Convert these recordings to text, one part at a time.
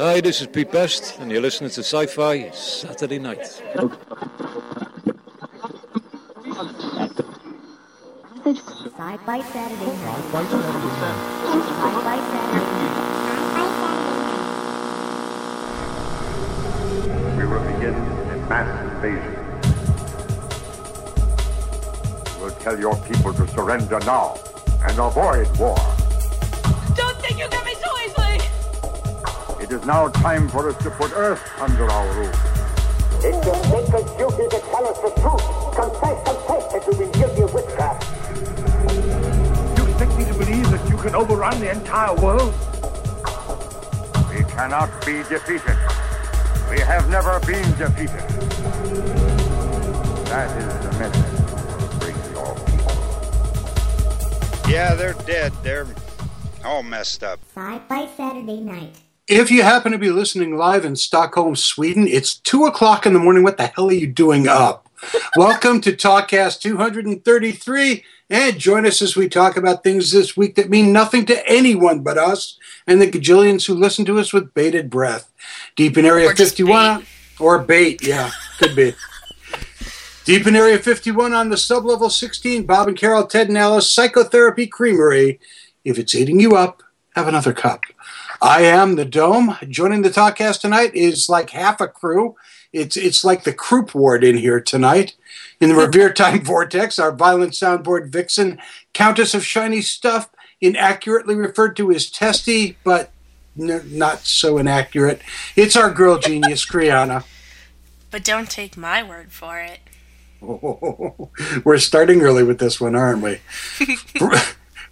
Hi, this is Pete Best, and you're listening to Sci Fi Saturday Night. Sci-Fi Saturday night. Sci-Fi Saturday We will begin a mass invasion. We'll tell your people to surrender now and avoid war. It is now time for us to put Earth under our rule. It's your sacred duty to tell us the truth. Confess, confess that you've been guilty of witchcraft. You expect me to believe that you can overrun the entire world? We cannot be defeated. We have never been defeated. That is the message. Bring your people. Yeah, they're dead. They're all messed up. Sci-Fi Saturday night. If you happen to be listening live in Stockholm, Sweden, it's 2 o'clock in the morning. What the hell are you doing up? Welcome to Talkcast 233, and join us as we talk about things this week that mean nothing to anyone but us and the gajillions who listen to us with bated breath. Deep in Area Or just 51, or bait, yeah, could be. Deep in Area 51 on the sublevel 16, Bob and Carol, Ted and Alice Psychotherapy Creamery. If it's eating you up, have another cup. I am the Dome. Joining the talkcast tonight is like half a crew. It's it's like the croup ward in here tonight. In the Revere Time Vortex, our violent soundboard vixen, Countess of Shiny Stuff, inaccurately referred to as Testy, but n- not so inaccurate. It's our girl genius, Kriana. But don't take my word for it. We're starting early with this one, aren't we?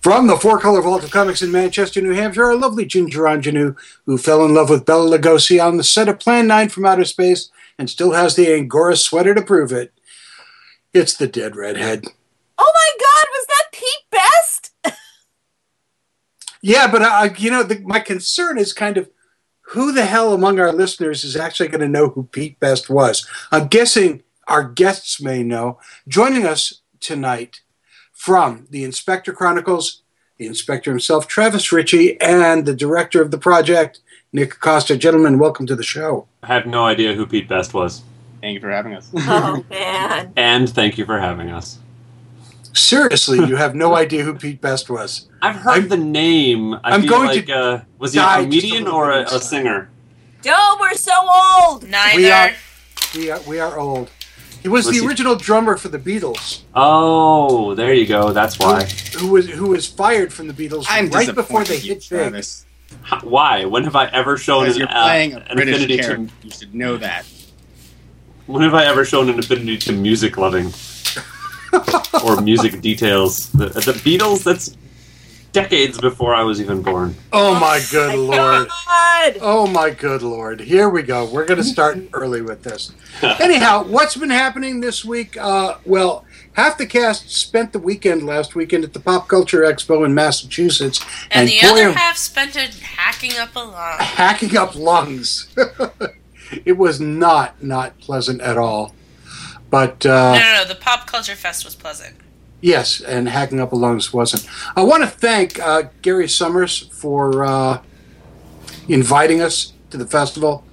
From the Four Color Vault of Comics in Manchester, New Hampshire, our lovely Ginger Ingenue, who fell in love with Bela Lugosi on the set of Plan 9 from Outer Space and still has the Angora sweater to prove it. It's the dead redhead. Oh my god, was that Pete Best? Yeah, but I, you know, the, my concern is kind of who the hell among our listeners is actually going to know who Pete Best was. I'm guessing our guests may know. Joining us tonight from the Inspector Chronicles, the inspector himself, Travis Richey, and the director of the project, Nick Acosta. Gentlemen, welcome to the show. I had no idea who Pete Best was. Thank you for having us. Oh man. And thank you for having us. Seriously, you have no idea who Pete Best was. I've heard I'm- the name. I I'm feel going like, to uh, was he a just a comedian or a, a singer? No, we're so old. Neither. We are, we are, we are old. He was, Was the he- original drummer for the Beatles. Oh, there you go. That's why. who was who was fired from the Beatles I'm right before they you, hit big. Travis. H- Why? When have I ever shown an, you're uh, a an affinity character. to? You should know that. When have I ever shown an affinity to music loving or music details? The, the Beatles. That's decades before I was even born. Oh my good lord! God. Oh my good lord! Here we go. We're going to start early with this. Anyhow, what's been happening this week? Uh, well, half the cast spent the weekend last weekend at the Pop Culture Expo in Massachusetts, And, the boy, other oh- half spent it hacking up a lung. hacking up lungs. it was not not pleasant at all. But uh, no, no, no. The Pop Culture Fest was pleasant. Yes, and hacking up a lungs wasn't. I want to thank uh, Gary Summers for uh, inviting us to the festival,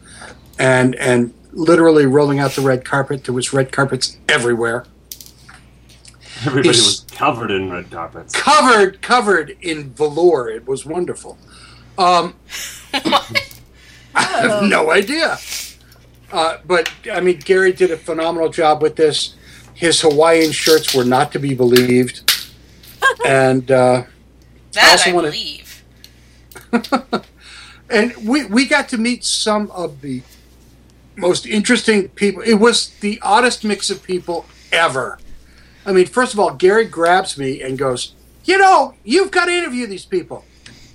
and and literally rolling out the red carpet. There was red carpets everywhere, Everybody It's- was covered in red carpets. covered covered in velour. It was wonderful. Um, I have no idea. Uh, but I mean, Gary did a phenomenal job with this. His Hawaiian shirts were not to be believed, and. Uh, That also I wanna- believe. and we we got to meet some of the most interesting people. It was the oddest mix of people ever. I mean, first of all, Gary grabs me and goes, "You know, you've got to interview these people."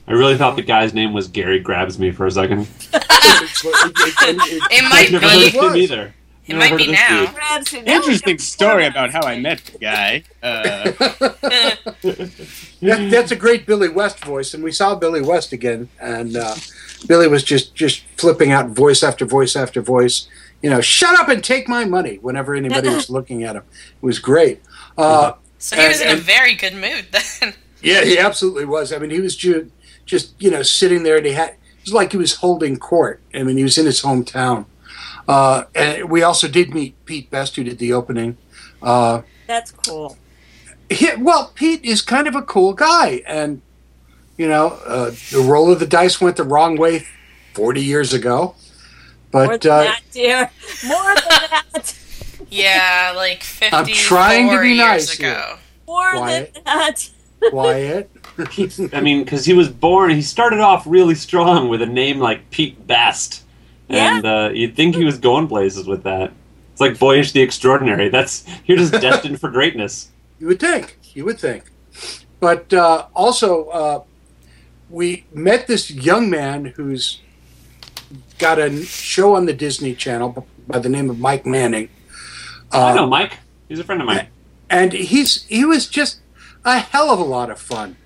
I really thought the guy's name was Gary Grabs Me for a second. It might I've never heard of be. him either. It might be now. dude. Grabs him. Now we Interesting story about how I met the guy. Uh, That, that's a great Billy West voice, and we saw Billy West again, and uh, Billy was just just flipping out voice after voice after voice. You know, shut up and take my money. Whenever anybody was looking at him, it was great. Uh, So he was in a very good mood then. Yeah, he absolutely was. I mean, he was ju- just you know sitting there, and he had it was like he was holding court. I mean, he was in his hometown. Uh, and we also did meet Pete Best, who did the opening. Uh, That's cool. he, well, Pete is kind of a cool guy, and you know, uh, the roll of the dice went the wrong way forty years ago. More But than uh, that, dear. More than that. Yeah, like 50 I'm trying to be nice ago. here. More Quiet. than that. Quiet. I mean, because he was born, he started off really strong with a name like Pete Best, and uh, you'd think he was going places with that. It's like Boyish the Extraordinary. That's you're just destined for greatness. You would think. You would think. But uh, also, uh, we met this young man who's got a show on the Disney Channel by the name of Mike Manning. I know Uh, Mike. He's a friend of mine. and he's he was just a hell of a lot of fun.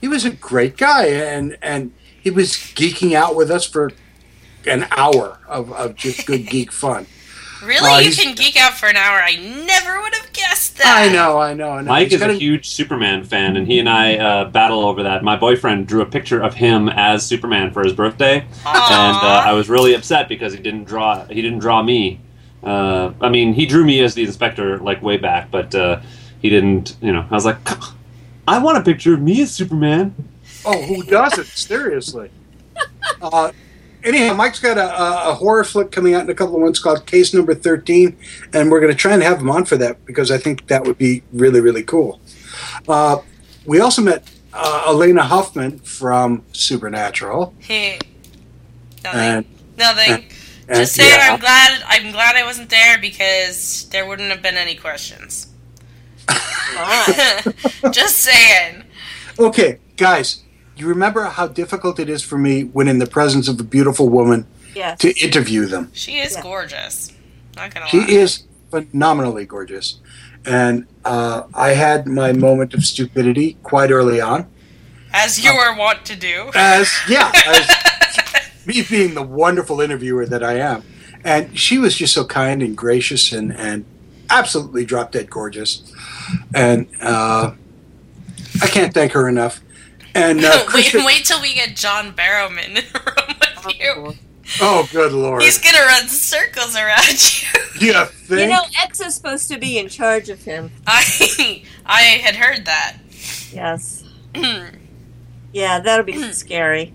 He was a great guy, and and he was geeking out with us for an hour of, of just good geek fun. Really? Uh, you can geek out for an hour? I never would have guessed that. I know, I know, I know. Mike He's is a got huge Superman fan, and he and I uh, battle over that. My boyfriend drew a picture of him as Superman for his birthday, and uh, I was really upset because he didn't draw. He didn't draw me. Uh, I mean, he drew me as the inspector like way back, but uh, he didn't. You know, I was like, I want a picture of me as Superman. Oh, who doesn't? Seriously. Uh, anyhow, Mike's got a, a, horror flick coming out in a couple of months called Case Number 13, and we're going to try and have him on for that because I think that would be really, really cool. Uh, we also met uh, Alaina Huffman from Supernatural. Hey, And, nothing. and- Just saying, yeah. I'm glad. I'm glad I wasn't there because there wouldn't have been any questions. Just saying. Okay, guys, you remember how difficult it is for me when in the presence of a beautiful woman Yes. to interview them? She is gorgeous. Not gonna She lie. is phenomenally gorgeous. And uh, I had my moment of stupidity quite early on. As you were wont to do. As, yeah, as me being the wonderful interviewer that I am. And she was just so kind and gracious and, and absolutely drop dead gorgeous. And uh, I can't thank her enough. And uh, wait, wait till we get John Barrowman in the room with you. oh, good lord. He's gonna run circles around you. Do you think? You know, X is supposed to be in charge of him. I I had heard that. Yes. Yeah, that'll be scary.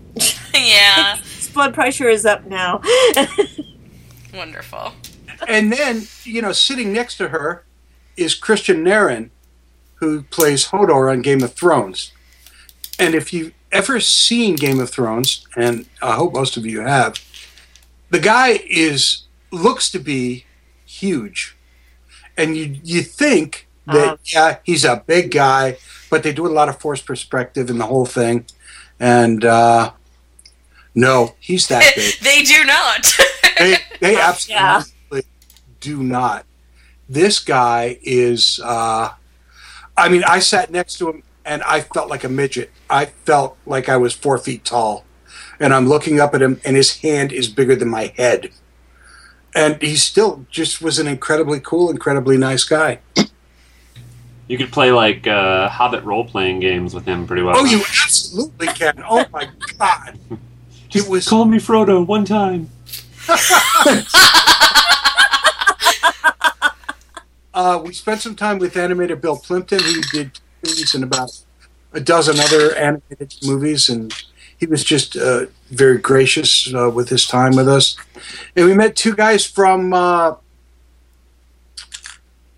yeah. His blood pressure is up now. Wonderful. and then you know sitting next to her is Kristian Nairn, who plays hodor on game of thrones and if you've ever seen game of thrones and i hope most of you have the guy is looks to be huge and you you think that Uh. yeah he's a big guy but they do a lot of forced perspective in the whole thing and uh no he's that big they do not. they they absolutely do not. This guy is. Uh, I mean, I sat next to him and I felt like a midget. I felt like I was four feet tall, and I'm looking up at him, and his hand is bigger than my head. And he still just was an incredibly cool, incredibly nice guy. You could play like uh, Hobbit role playing games with him pretty well. Oh, you absolutely can. Oh my god. Just call me Frodo one time. Uh, we spent some time with animator Bill Plympton, who did movies and about a dozen other animated movies, and he was just uh, very gracious uh, with his time with us. And we met two guys from uh,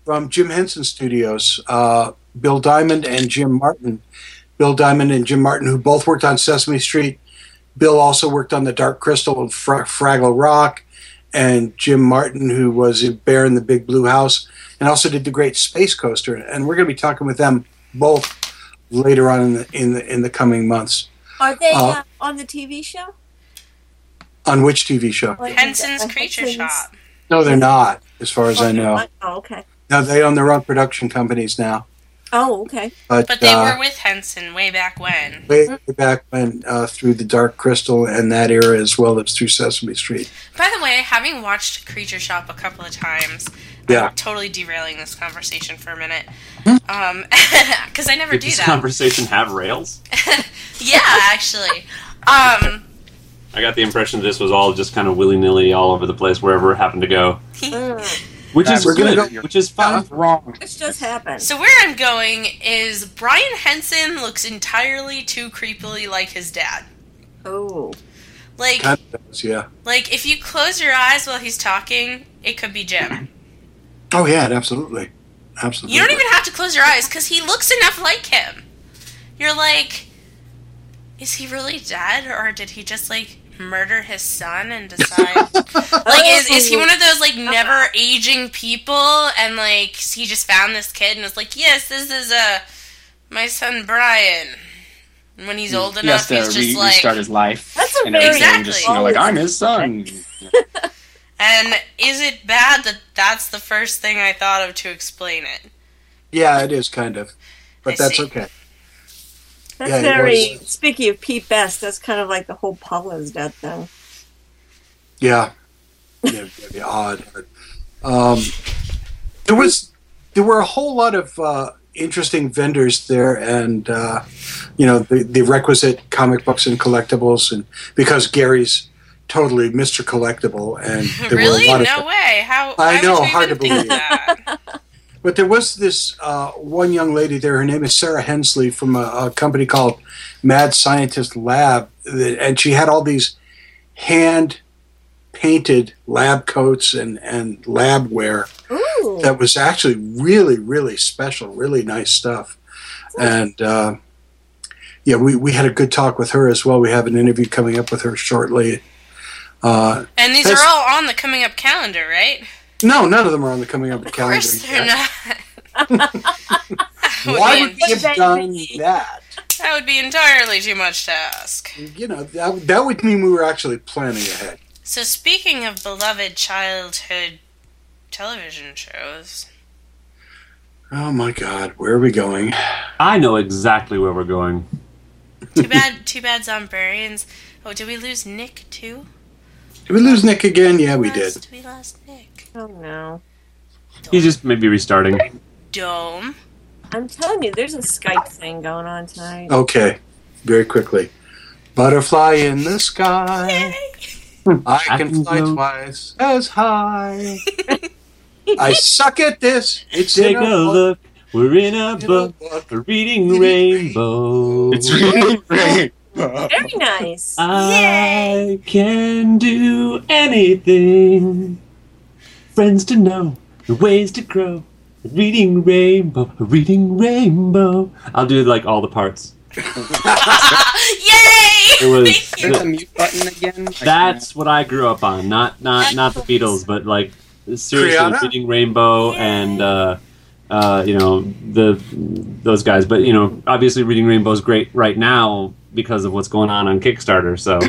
from Jim Henson Studios, uh, Bill Diamond and Jim Martin. Bill Diamond and Jim Martin, who both worked on Sesame Street. Bill also worked on The Dark Crystal and Fra- Fraggle Rock, and Jim Martin, who was in Bear in the Big Blue House, and also did the Great Space Coaster. And we're going to be talking with them both later on in the in the in the coming months. Are they Uh, uh, on the TV show? On which TV show? Henson's uh, Creature Henson's- Shop. No, they're not, as far as I know. Oh, okay. No, they own their own production companies now. Oh, okay. But, But they uh, were with Henson way back when. way, way back when uh, through the Dark Crystal and that era, as well as through Sesame Street. By the way, having watched Creature Shop a couple of times, Yeah. I'm totally derailing this conversation for a minute. Hmm? Um, because I never Did do this that. conversation have rails? yeah, actually. Um, I got the impression this was all just kind of willy nilly all over the place wherever it happened to go, which is We're good, go- which is fine. Wrong. Which just happened. So where I'm going is Brian Henson looks entirely too creepily like his dad. Oh. Like Kind of does, yeah. like if you close your eyes while he's talking, it could be Jim. Oh yeah, absolutely, absolutely. You don't even have to close your eyes because he looks enough like him. You're like, is he really dead, or did he just like murder his son and decide? like, is is he one of those like never aging people, and like he just found this kid and was like, yes, this is uh, my son Brian. And when he's old He has enough, to he's just re- like, restart his life. That's a and very- everything, Just you know, like I'm his son. and is it bad that that's the first thing I thought of to explain it? Yeah, it is kind of, but I that's see. okay. That's Yeah, very. was- Speaking of Pete Best, that's kind of like the whole Paula's death thing. Yeah, yeah, very odd. Um, there was there were a whole lot of uh, interesting vendors there, and uh, you know the, the requisite comic books and collectibles, and because Gary's totally Mister Collectible, and there really? were a lot of No of. way. How? I know, would you hard even to believe. that? But there was this uh, one young lady there. Her name is Sarah Hensley from a, a company called Mad Scientist Lab, and she had all these hand painted lab coats and and lab wear Ooh. that was actually really really special, really nice stuff. And uh, yeah, we we had a good talk with her as well. We have an interview coming up with her shortly. Uh, And these That's- are all on the coming up calendar, right? no, none of them are on the coming up Of calendar. course they're yet. not. Why would we have done that? That would be entirely too much to ask. You know, that, that would mean we were actually planning ahead. So, speaking of beloved childhood television shows, Oh my God, where are we going? I know exactly where we're going. too bad, too bad, Zombians. Oh, did we lose Nick too? Did we lose Nick again? Yeah, we did. Lost- We lost Nick. Oh no. He's just maybe restarting. Dome. I'm telling you, there's a Skype thing going on tonight. Okay, very quickly. Butterfly in the sky. I can fly twice as high. I suck at this. It's Take in a look. We're in a book. We're reading Rainbow. It's reading rain. Very nice. I can do anything. Friends to know, the ways to grow. Reading Rainbow, reading Rainbow. I'll do like all the parts. Yay! It was There's a mute button again. I that's what I grew up on. Not not not the Beatles, but like seriously Kriana? reading Rainbow and uh, uh, you know the those guys. But you know, obviously reading Rainbow is great right now because of what's going on on Kickstarter. So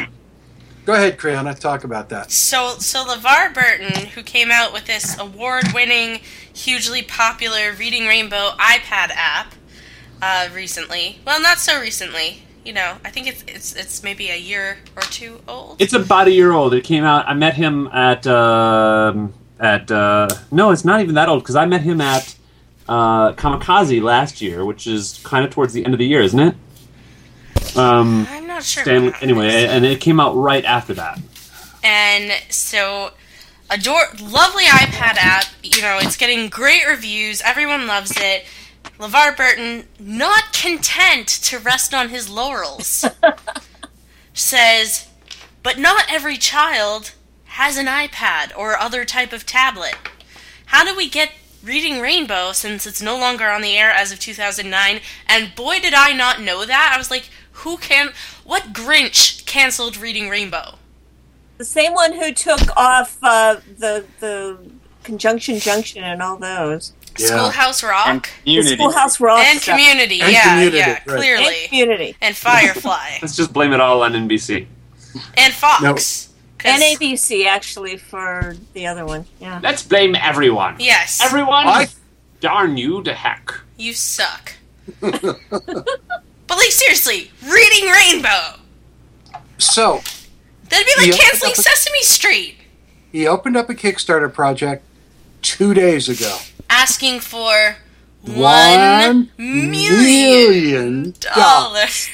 Go ahead, Kriana, talk about that. So, so LeVar Burton, who came out with this award-winning, hugely popular Reading Rainbow iPad app uh, recently. Well, not so recently. You know, I think it's it's it's maybe a year or two old. It's about a year old. It came out. I met him at um at uh, no, it's not even that old because I met him at uh, Comikaze last year, which is kind of towards the end of the year, isn't it? Um, I'm not sure. Stanley, anyway, this. and it came out right after that. And so, adore lovely iPad app. You know, it's getting great reviews. Everyone loves it. LeVar Burton, not content to rest on his laurels, says, "But not every child has an iPad or other type of tablet. How do we get Reading Rainbow since it's no longer on the air as of 2009?" And boy, did I not know that! I was like, "Who can? What Grinch canceled Reading Rainbow?" The same one who took off uh, the the conjunction junction and all those. Schoolhouse Rock The Schoolhouse Rock and stuff. Community. And yeah, Community, yeah, right. clearly. And Community. And Firefly Let's just blame it all on NBC. and Fox. And ABC actually for the other one. Yeah. Let's blame everyone. Yes. Everyone. I... Darn you to heck. You suck. but like seriously, Reading Rainbow. So That'd be like Yeah. canceling Sesame Street. he opened up a Kickstarter project two days ago. Asking for One one million million dollars.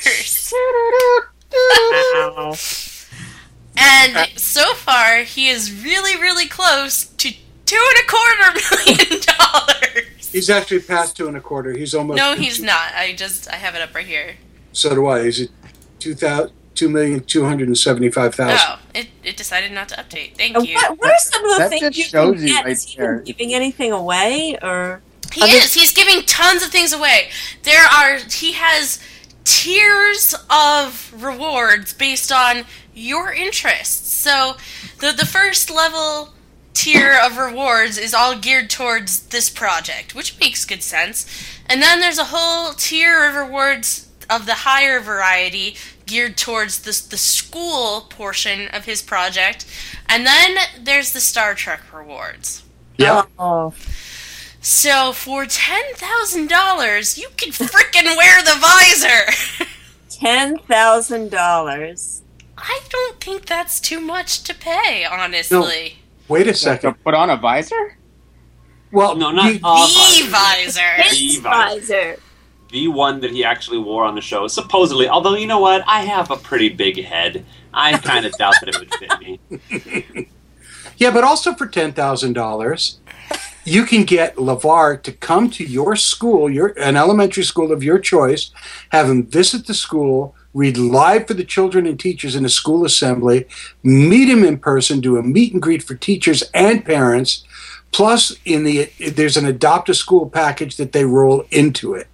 And so far, he is really, really close to two and a quarter million dollars. He's actually past two and a quarter. He's almost. No, he's not. I just I have it up right here. So do I. He's at two thousand two million two hundred and seventy-five thousand. Oh, it, it decided not to update. Thank Uh, you. What, what are some of the That things just you shows can you get? right Is he there. giving anything away, or He is. He's giving tons of things away. There are. He has tiers of rewards based on your interests. So, the the first level tier of rewards is all geared towards this project, which makes good sense. And then there's a whole tier of rewards of the higher variety geared towards the the school portion of his project. And then there's the Star Trek rewards. Yeah. oh, So for ten thousand dollars, you can frickin' wear the visor. ten thousand dollars? I don't think that's too much to pay, honestly. No. Wait a second. put on a visor? Well, No, not you- a The visor. visor. The visor. visor. The one that he actually wore on the show, supposedly. Although you know what, I have a pretty big head. I kind of doubt that it would fit me. Yeah, but also for ten thousand dollars, you can get LeVar to come to your school, your an elementary school of your choice, have him visit the school, read live for the children and teachers in a school assembly, meet him in person, do a meet and greet for teachers and parents. Plus, in the there's an adopt a school package that they roll into it.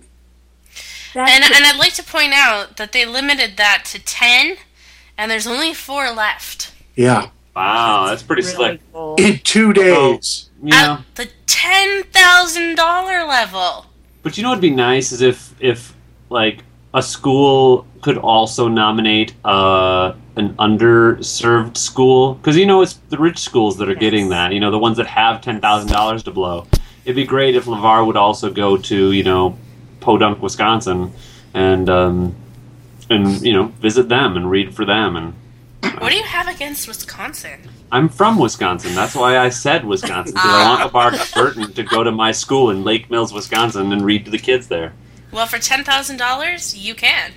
That's And and I'd like to point out that they limited that to ten, and there's only four left. Yeah, Wow, that's pretty really slick. cool. in two days. You know, At the ten thousand dollar level. but you know what'd be nice is if if like a school could also nominate uh, an underserved school because you know it's the rich schools that are getting that. You know the ones that have ten thousand dollars to blow. It'd be great if LeVar would also go to you know Podunk, Wisconsin, and um, and you know visit them and read for them and. What do you have against Wisconsin? I'm from Wisconsin. That's why I said Wisconsin because I want LeVar Burton to go to my school in Lake Mills, Wisconsin, and read to the kids there. Well, for ten thousand dollars, you can.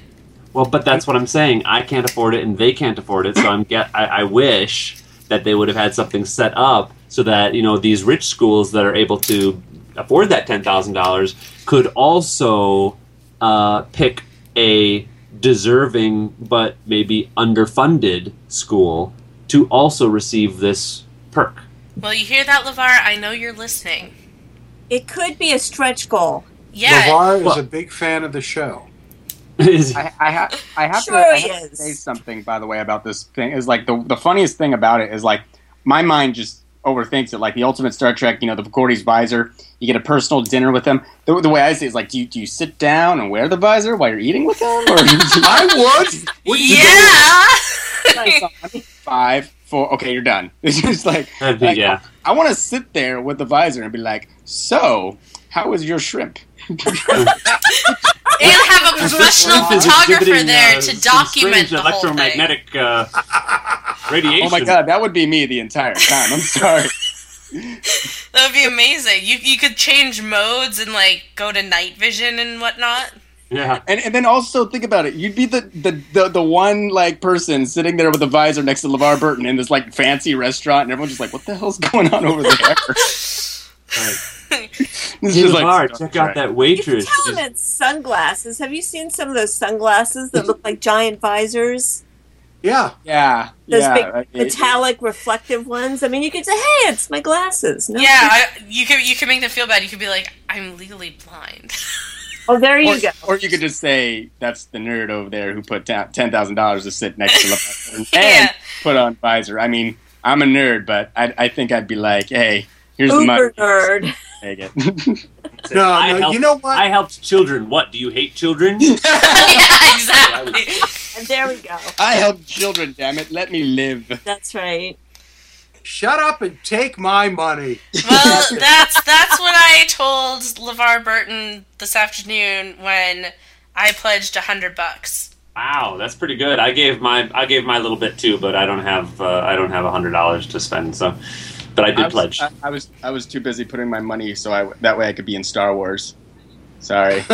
Well, but that's what I'm saying. I can't afford it, and they can't afford it. So I'm get. I, I wish that they would have had something set up so that you know these rich schools that are able to afford that ten thousand dollars could also uh, pick a deserving but maybe underfunded school to also receive this perk. Well, you hear that, LeVar? I know you're listening. It could be a stretch goal. Yeah. LeVar is Well- a big fan of the show. I, I, ha- I have Sure to, I have to say something by the way about this thing is like the the funniest thing about it is like my mind just overthinks it like the ultimate Star Trek you know the Geordi's visor you get a personal dinner with them the, the way I see it is like do you, do you sit down and wear the visor while you're eating with them or I would. Wouldn't yeah. five four okay you're done it's just like, be- like, yeah. I want to sit there with the visor and be like so how was your shrimp And have a professional photographer there uh, to document strange the whole thing. electromagnetic uh, radiation. oh my god that would be me the entire time I'm sorry That would be amazing. You you could change modes and like go to night vision and whatnot. Yeah. And, and then also think about it. You'd be the, the, the, the one like person sitting there with a visor next to LeVar Burton in this like fancy restaurant, and everyone's just like, "What the hell's going on over there?" This is like LeVar, Star check out Trek. that You waitress. can tell She's- them it's sunglasses. Have you seen some of those sunglasses that look like giant visors? Yeah. Yeah, Those yeah. big right. It- metallic reflective ones. I mean, you could say, "Hey, it's my glasses." No, Yeah, I, you could you could make them feel bad. You could be like, I'm legally blind. Oh, there you or, go. or you could just say that's the nerd over there who put down ten thousand dollars to sit next to LeVar Burton and Yeah. put on visor. I mean, I'm a nerd, but I, I think I'd be like, "Hey, here's the money. Uber nerd. Take it." No, I no. helped- You know what? I helped children. What? Do you hate children? yeah, exactly. And there we go. I helped children. Damn it, let me live. That's right. Shut up and take my money. Well, that's that's what I told LeVar Burton this afternoon when I pledged a hundred bucks. wow, that's pretty good. I gave my I gave my little bit too, but I don't have uh, I don't have a hundred dollars to spend. So, but I did I was, pledge. I, I was I was too busy putting my money so I that way I could be in Star Wars. Sorry.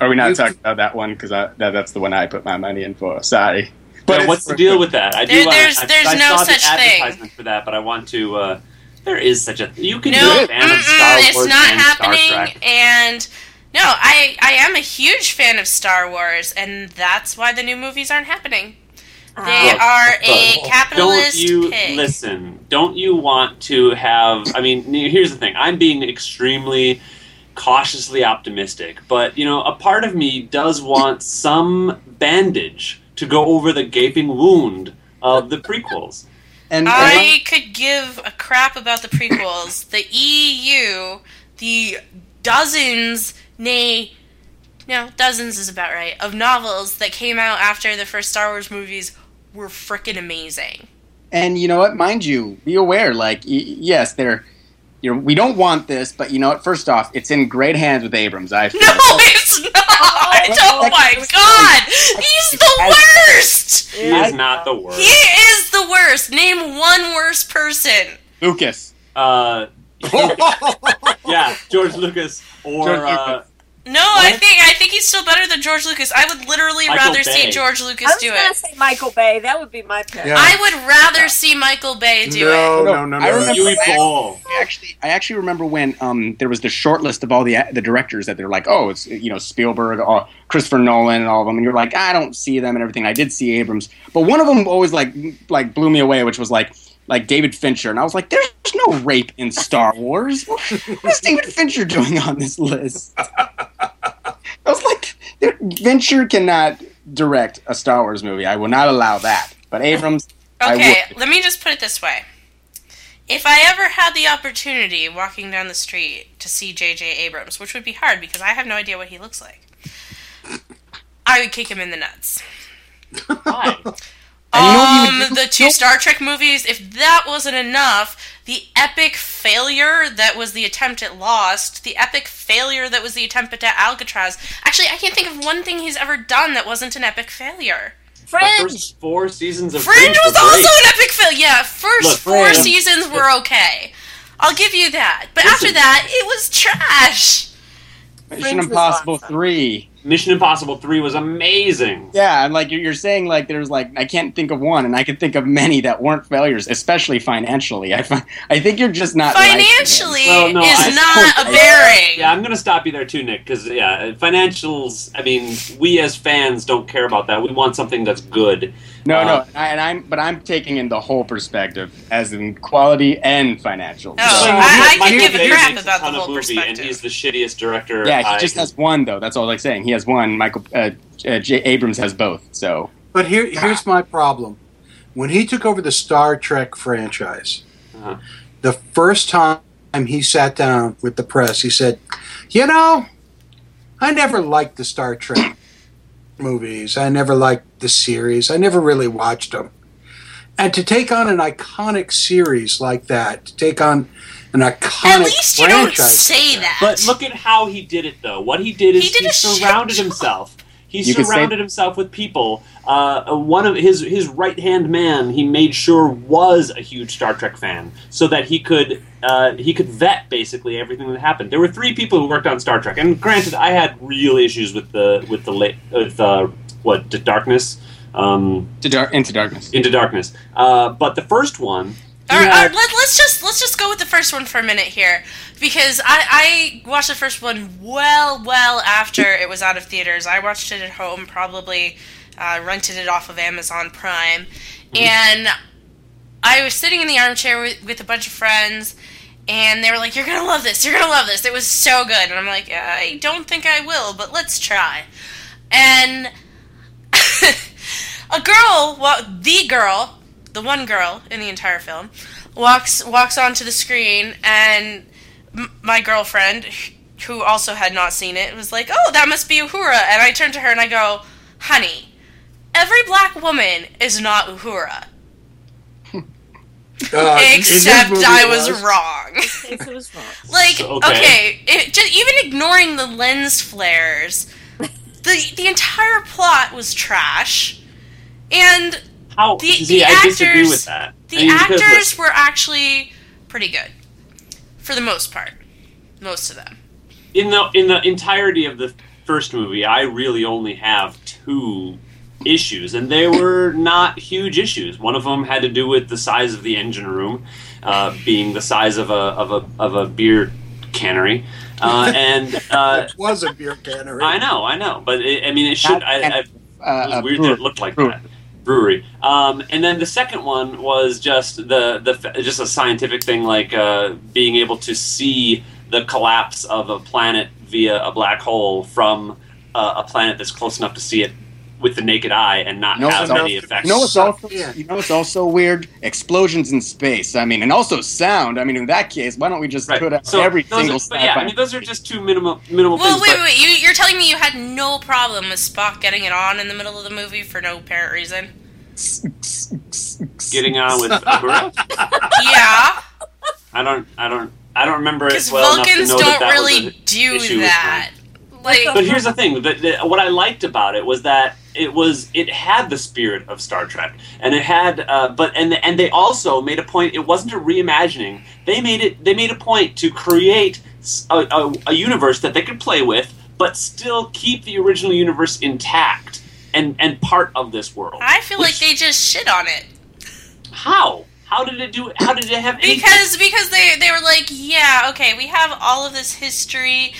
Are we not You- talking about that one? Because that, that's the one I put my money in for. Sorry. But Now, what's the deal with that? I do. There- there's- I, there's I no saw such the thing. for that, but I want to. Uh, there is such a. You can no, be a fan of Star Wars it's not and happening. Star Trek. And no, I I am a huge fan of Star Wars, and that's why the new movies aren't happening. They Look, are a look, capitalist Don't you pig. listen? Don't you want to have? I mean, here's the thing. I'm being extremely cautiously optimistic, but you know, a part of me does want some bandage to go over the gaping wound of the prequels. And I could give a crap about the prequels. the EU, the dozens, nay, no, dozens is about right, of novels that came out after the first Star Wars movies were freaking amazing. And you know what? Mind you, be aware. Like, y- yes, they're. You know, we don't want this, but you know what? First off, it's in great hands with Abrams. I feel. No, it's not! Oh my god! He's the worst! He is not the worst. He is the worst! Name one worse person! Lucas. Uh, yeah, George Lucas or George uh, No, I think I think he's still better than George Lucas. I would literally Michael rather see George Lucas Bay. George I Lucas was do gonna it. say Michael Bay. That would be my pick. Yeah. I would rather see Michael Bay do it. no, no, no, I remember- Uwe Boll. I actually, I actually remember when um, there was the short list of all the the directors that they're like, oh, it's you know Spielberg, uh, Christopher Nolan, and all of them, and you're like, I don't see them and everything. I did see Abrams, but one of them always like like blew me away, which was like like David Fincher, and I was like, there's no rape in Star Wars. What is David Fincher doing on this list? I was like, there- Fincher cannot direct a Star Wars movie. I will not allow that. But Abrams, I Okay, let me just put it this way. If I ever had the opportunity walking down the street to see J.J. Abrams, which would be hard because I have no idea what he looks like, I would kick him in the nuts. Why? And you know what he would Um, the two Star Trek movies, if that wasn't enough, the epic failure that was the attempt at Lost, the epic failure that was the attempt at Alcatraz. Actually, I can't think of one thing he's ever done that wasn't an epic failure. The Fringe. first four seasons of Fringe was also an epic failure. Yeah, first Look, four Fringe- seasons were okay. I'll give you that. But Listen. after that, it was trash. Mission Fringe was Impossible awesome. three. Mission Impossible Three was amazing. Yeah, and like you're, you're saying, like there's like I can't think of one, and I can think of many that weren't failures, especially financially. I fi- I think you're just not. Financially, Well, no, is I- not a I- bearing. Yeah, I'm gonna stop you there too, Nick, because yeah, financials. I mean, we as fans don't care about that. We want something that's good. No, Uh, no, I, and I'm but I'm taking in the whole perspective, as in quality and financial. Oh, So- I- I could Michael give a crap makes about the whole movie, and perspective. he's the shittiest director. yeah, he I just can- has one though. That's all I'm saying. He has one. Michael uh, uh, J. Abrams has both. So But here, here's my problem. When he took over the Star Trek franchise, Uh-huh. the first time he sat down with the press, he said, You know, I never liked the Star Trek movies. I never liked the series. I never really watched them. And to take on an iconic series like that, to take on an iconic At least you don't say that. But look at how he did it, though. What he did is He he, did a shit surrounded job. himself. He You could say- surrounded himself with people. Uh, one of his his right hand man, he made sure was a huge Star Trek fan, so that he could uh, he could vet basically everything that happened. There were three people who worked on Star Trek, and granted, I had real issues with the with the late with uh, what the darkness. Um, to dar- into darkness. into darkness. Uh, but the first one, All right, he all had- right, let, let's just let's just go with the first one for a minute here, because I, I watched the first one well well after it was out of theaters. I watched it at home, probably uh, rented it off of Amazon Prime, and I was sitting in the armchair with, with a bunch of friends, and they were like, "You're gonna love this. You're gonna love this. It was so good." And I'm like, "I don't think I will, but let's try." And a girl, well, the girl, the one girl in the entire film, walks walks onto the screen, and m- my girlfriend, who also had not seen it, was like, "Oh, that must be Uhura." And I turned to her and I go, "Honey, every black woman is not Uhura." uh, Except I it was wrong. It was wrong. Like, So, okay, okay. it, just even ignoring the lens flares, the the entire plot was trash, and how the, see, the I actors, disagree with that. The I mean, because, actors were actually pretty good, for the most part, most of them. in the in the entirety of the first movie, I really only have two issues, and they were not huge issues. One of them had to do with the size of the engine room, uh, being the size of a of a of a beer cannery, uh, and uh, it was a beer cannery. I know, I know, but it, I mean, it should. I, I, it was uh, weird brewery. that it looked like that brewery. Um, and then the second one was just the the just a scientific thing, like uh, being able to see the collapse of a planet via a black hole from uh, a planet that's close enough to see it with the naked eye and not You know, have what's any also- effects. you know what's also you know what's also weird? Explosions in space. I mean, and also sound. I mean, in that case, why don't we just put out So every those single are, but yeah, I mean, those are just two minimal minimal Well, things. wait, but- wait, wait. You, you're telling me you had no problem with Spock getting it on in the middle of the movie for no apparent reason? getting on with Uhura? yeah, I don't, I don't, I don't remember it because well enough to Vulcans know don't that that really was an do issue with that. Like, But here's the thing: that, that what I liked about it was that it was it had the spirit of Star Trek, and it had, uh, but and and they also made a point. It wasn't a reimagining. They made it. They made a point to create a universe that they could play with, but still keep the original universe intact and and part of this world. I feel like they just shit on it. How? How did it do? How did it have? any- because because they they were like, yeah, okay, we have all of this history,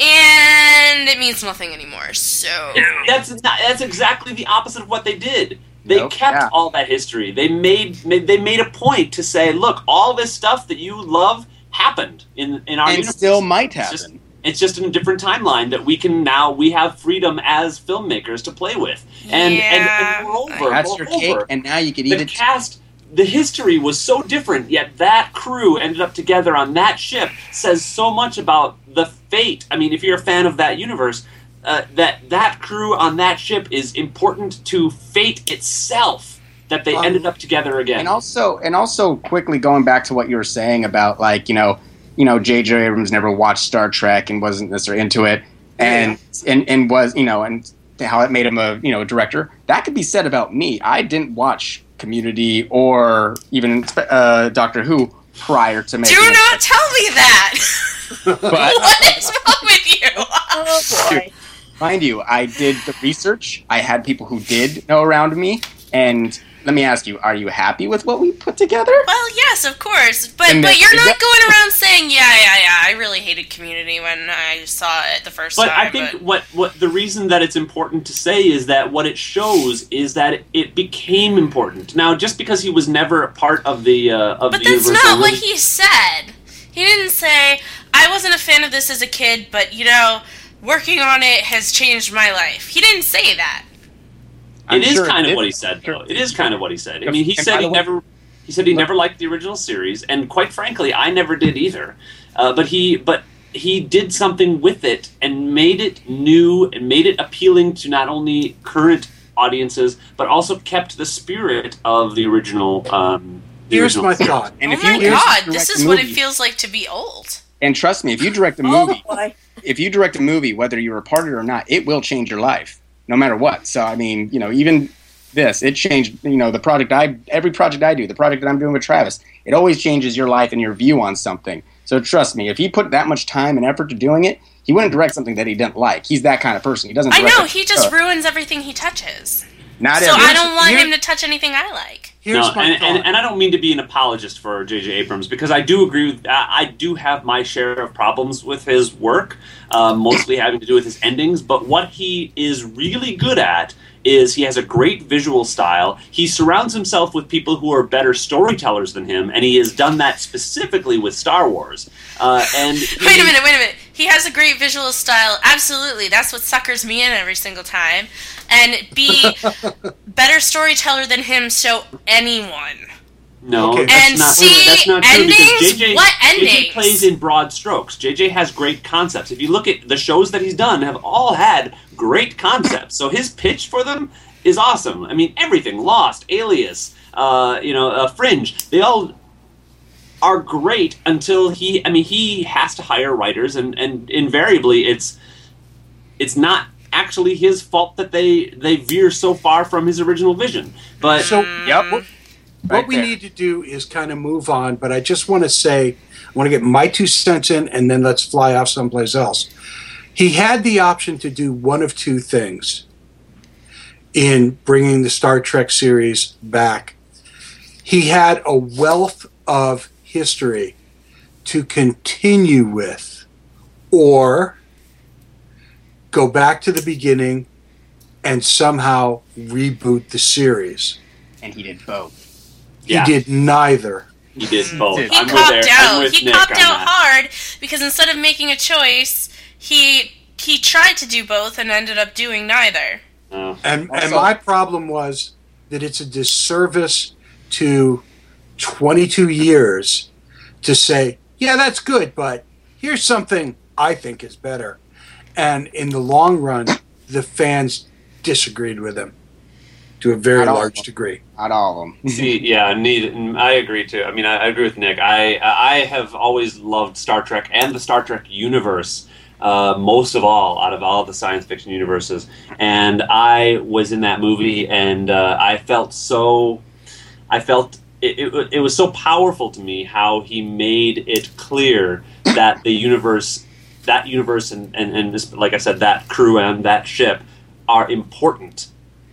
and it means nothing anymore. So That's not, that's exactly the opposite of what they did. They Nope. kept Yeah. all that history. They made, made they made a point to say, look, all this stuff that you love happened in in our and universe. still might It's just- happen. It's just in a different timeline that we can now we have freedom as filmmakers to play with. And and, and moreover, That's your cake, and now you can eat the it. cast the history was so different yet that crew ended up together on that ship says so much about the fate i mean if you're a fan of that universe uh, that that crew on that ship is important to fate itself that they Um, ended up together again And also, and also, quickly going back to what you were saying about like you know, you know, J.J. Abrams never watched Star Trek and wasn't necessarily into it, and and and was you know, and how it made him a you know a director. That could be said about me. I didn't watch Community or even uh, Doctor Who prior to making. do it. not tell me that. But what is wrong with you? Oh boy. mind you, I did the research. I had people who did know around me, and let me ask you: Are you happy with what we put together? Well, yes, of course, but And but you're not going around saying, yeah, yeah, yeah. I really hated Community when I saw it the first but time. I think what what the reason that it's important to say is that what it shows is that it, it became important. Now, just because he was never a part of the uh, of But the that's universe, not or what he said. He didn't say, I wasn't a fan of this as a kid, but you know, working on it has changed my life. He didn't say that. I'm It is sure it kind of did. what he said, though. It is kind of what he said. I mean, he And said he way- never. He said he never liked the original series, and quite frankly, I never did either. Uh, but he, but he did something with it and made it new and made it appealing to not only current audiences, but also kept the spirit of the original. Um, the Here's original my series. thought. And oh if my you god, this is what it feels like to be old. And trust me, if you direct a Oh movie, boy. if you direct a movie, whether you're a part of it or not, it will change your life, no matter what. So I mean, you know, even this, it changed. You know, the project I, every project I do, the project that I'm doing with Travis, it always changes your life and your view on something. So trust me, if he put that much time and effort to doing it, he wouldn't direct something that he didn't like. He's that kind of person. He doesn't. I know, he just uh, ruins everything he touches. not So every- I don't want him to touch anything I like. Here's no, my and, thought. and, and I don't mean to be an apologist for J.J. Abrams because I do agree. With, I, I do have my share of problems with his work, uh, mostly having to do with his endings. But what he is really good at is he has a great visual style. He surrounds himself with people who are better storytellers than him, and he has done that specifically with Star Wars. Uh, and Wait a minute, wait a minute. He has a great visual style. Absolutely. That's what suckers me in every single time. And be better storyteller than him, so anyone. No, Okay. that's And not see, that's not true because? JJ, What JJ plays in broad strokes. JJ has great concepts. If you look at the shows that he's done, have all had great concepts. So his pitch for them is awesome. I mean, everything Lost, Alias, uh, you know, uh, Fringe, they all are great until he. I mean, he has to hire writers, and and invariably, it's it's not actually his fault that they they veer so far from his original vision. But So, Yep. What, Right what we there. need to do is kind of move on, but I just want to say, I want to get my two cents in, and then let's fly off someplace else. He had the option to do one of two things. in bringing the Star Trek series back. He had a wealth of history to continue with, or go back to the beginning and somehow reboot the series. And he did both. Yeah. He did neither. He did both. He He I'm with copped. I'm out. with He Nick copped out that. hard because instead of making a choice, he he tried to do both and ended up doing neither. Oh. And and my problem was that it's a disservice to 22 years to say, yeah, that's good, but here's something I think is better. And in the long run, the fans disagreed with him to a very Not large degree. Not all of them. See, yeah, need. I agree too. I mean, I, I agree with Nick. I I have always loved Star Trek and the Star Trek universe. Uh, most of all, out of all the science fiction universes, and I was in that movie, and uh, I felt so. I felt it, it, it was so powerful to me how he made it clear that the universe, that universe, and and, and this, like I said, that crew and that ship are important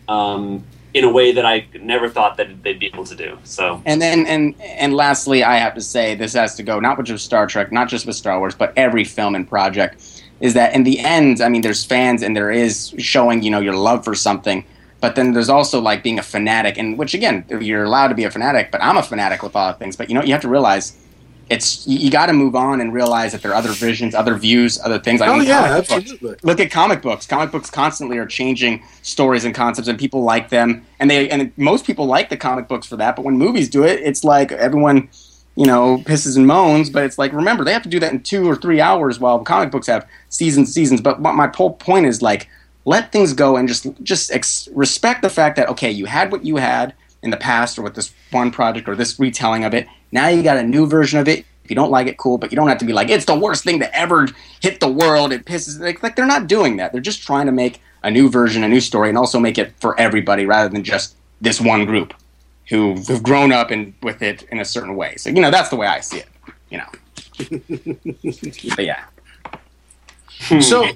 um, in a way that I never thought that they'd be able to do. So And then and and lastly, I have to say this has to go not with just Star Trek, not just with Star Wars, but every film and project. Is that in the end? I mean, there's fans and there is showing you know your love for something, but then there's also like being a fanatic, and which again you're allowed to be a fanatic, but I'm a fanatic with a lot of things. But you know you have to realize. It's you, you got to move on and realize that there are other visions, other views, other things. I Oh, mean, yeah, comic books. absolutely. Look at comic books. Comic books constantly are changing stories and concepts, and people like them. And they and most people like the comic books for that. But when movies do it, it's like everyone, you know, pisses and moans. But it's like remember they have to do that in two or three hours, while comic books have seasons, seasons. But my whole point is like let things go and just just ex- respect the fact that okay, you had what you had in the past, or with this one project or this retelling of it. Now you got a new version of it. If you don't like it, cool, but you don't have to be like, it's the worst thing to ever hit the world. It pisses. Like, like they're not doing that. They're just trying to make a new version, a new story, and also make it for everybody rather than just this one group who who've grown up in with it in a certain way. So you know that's the way I see it. You know. but yeah. Hmm. So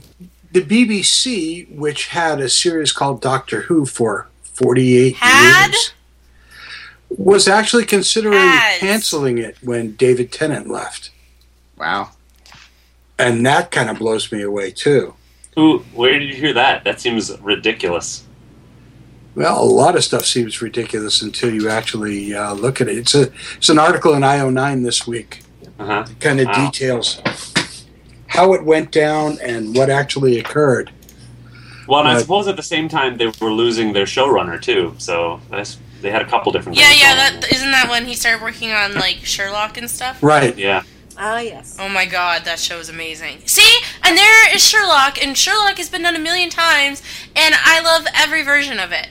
the BBC, which had a series called Doctor Who for 48 Had? years, was actually considering Has. canceling it when David Tennant left. Wow. And that kind of blows me away, too. who? Where did you hear that? That seems ridiculous. Well, a lot of stuff seems ridiculous until you actually uh, look at it. It's a it's an article in IO9 this week. Uh-huh. Kind of Wow. details how it went down and what actually occurred. Well, and I suppose at the same time they were losing their showrunner too. So that's, they had a couple different. Yeah, yeah. going on. That isn't that when he started working on like Sherlock and stuff. Right. Yeah. Ah, yes. Oh my god, that show is amazing. See, and there is Sherlock, and Sherlock has been done a million times, and I love every version of it.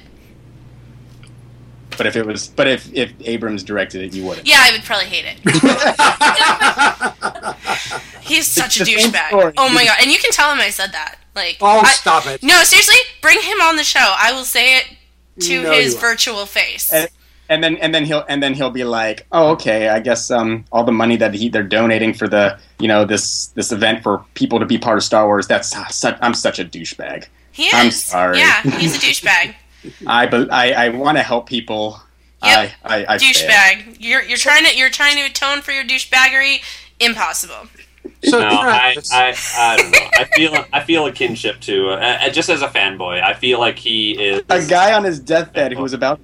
But if it was, but if if Abrams directed it, you wouldn't. Yeah, I would probably hate it. He's such a douchebag. Oh my god, and you can tell him I said that. Like, Oh, I- stop it. No, seriously, bring him on the show. I will say it to No, his virtual face. And, and then and then he'll and then he'll be like, oh okay, I guess um all the money that he they're donating for the you know this this event for people to be part of Star Wars. That's such I'm such a douchebag. he is. I'm sorry. Yeah, he's a douchebag. I I, I want to help people. Yep. I I, I douchebag. You're you're trying to you're trying to atone for your douchebaggery. Impossible. So, No, yeah, I, I, I don't know. I feel I feel a kinship to uh, uh, just as a fanboy. I feel like he is A guy on his deathbed who was about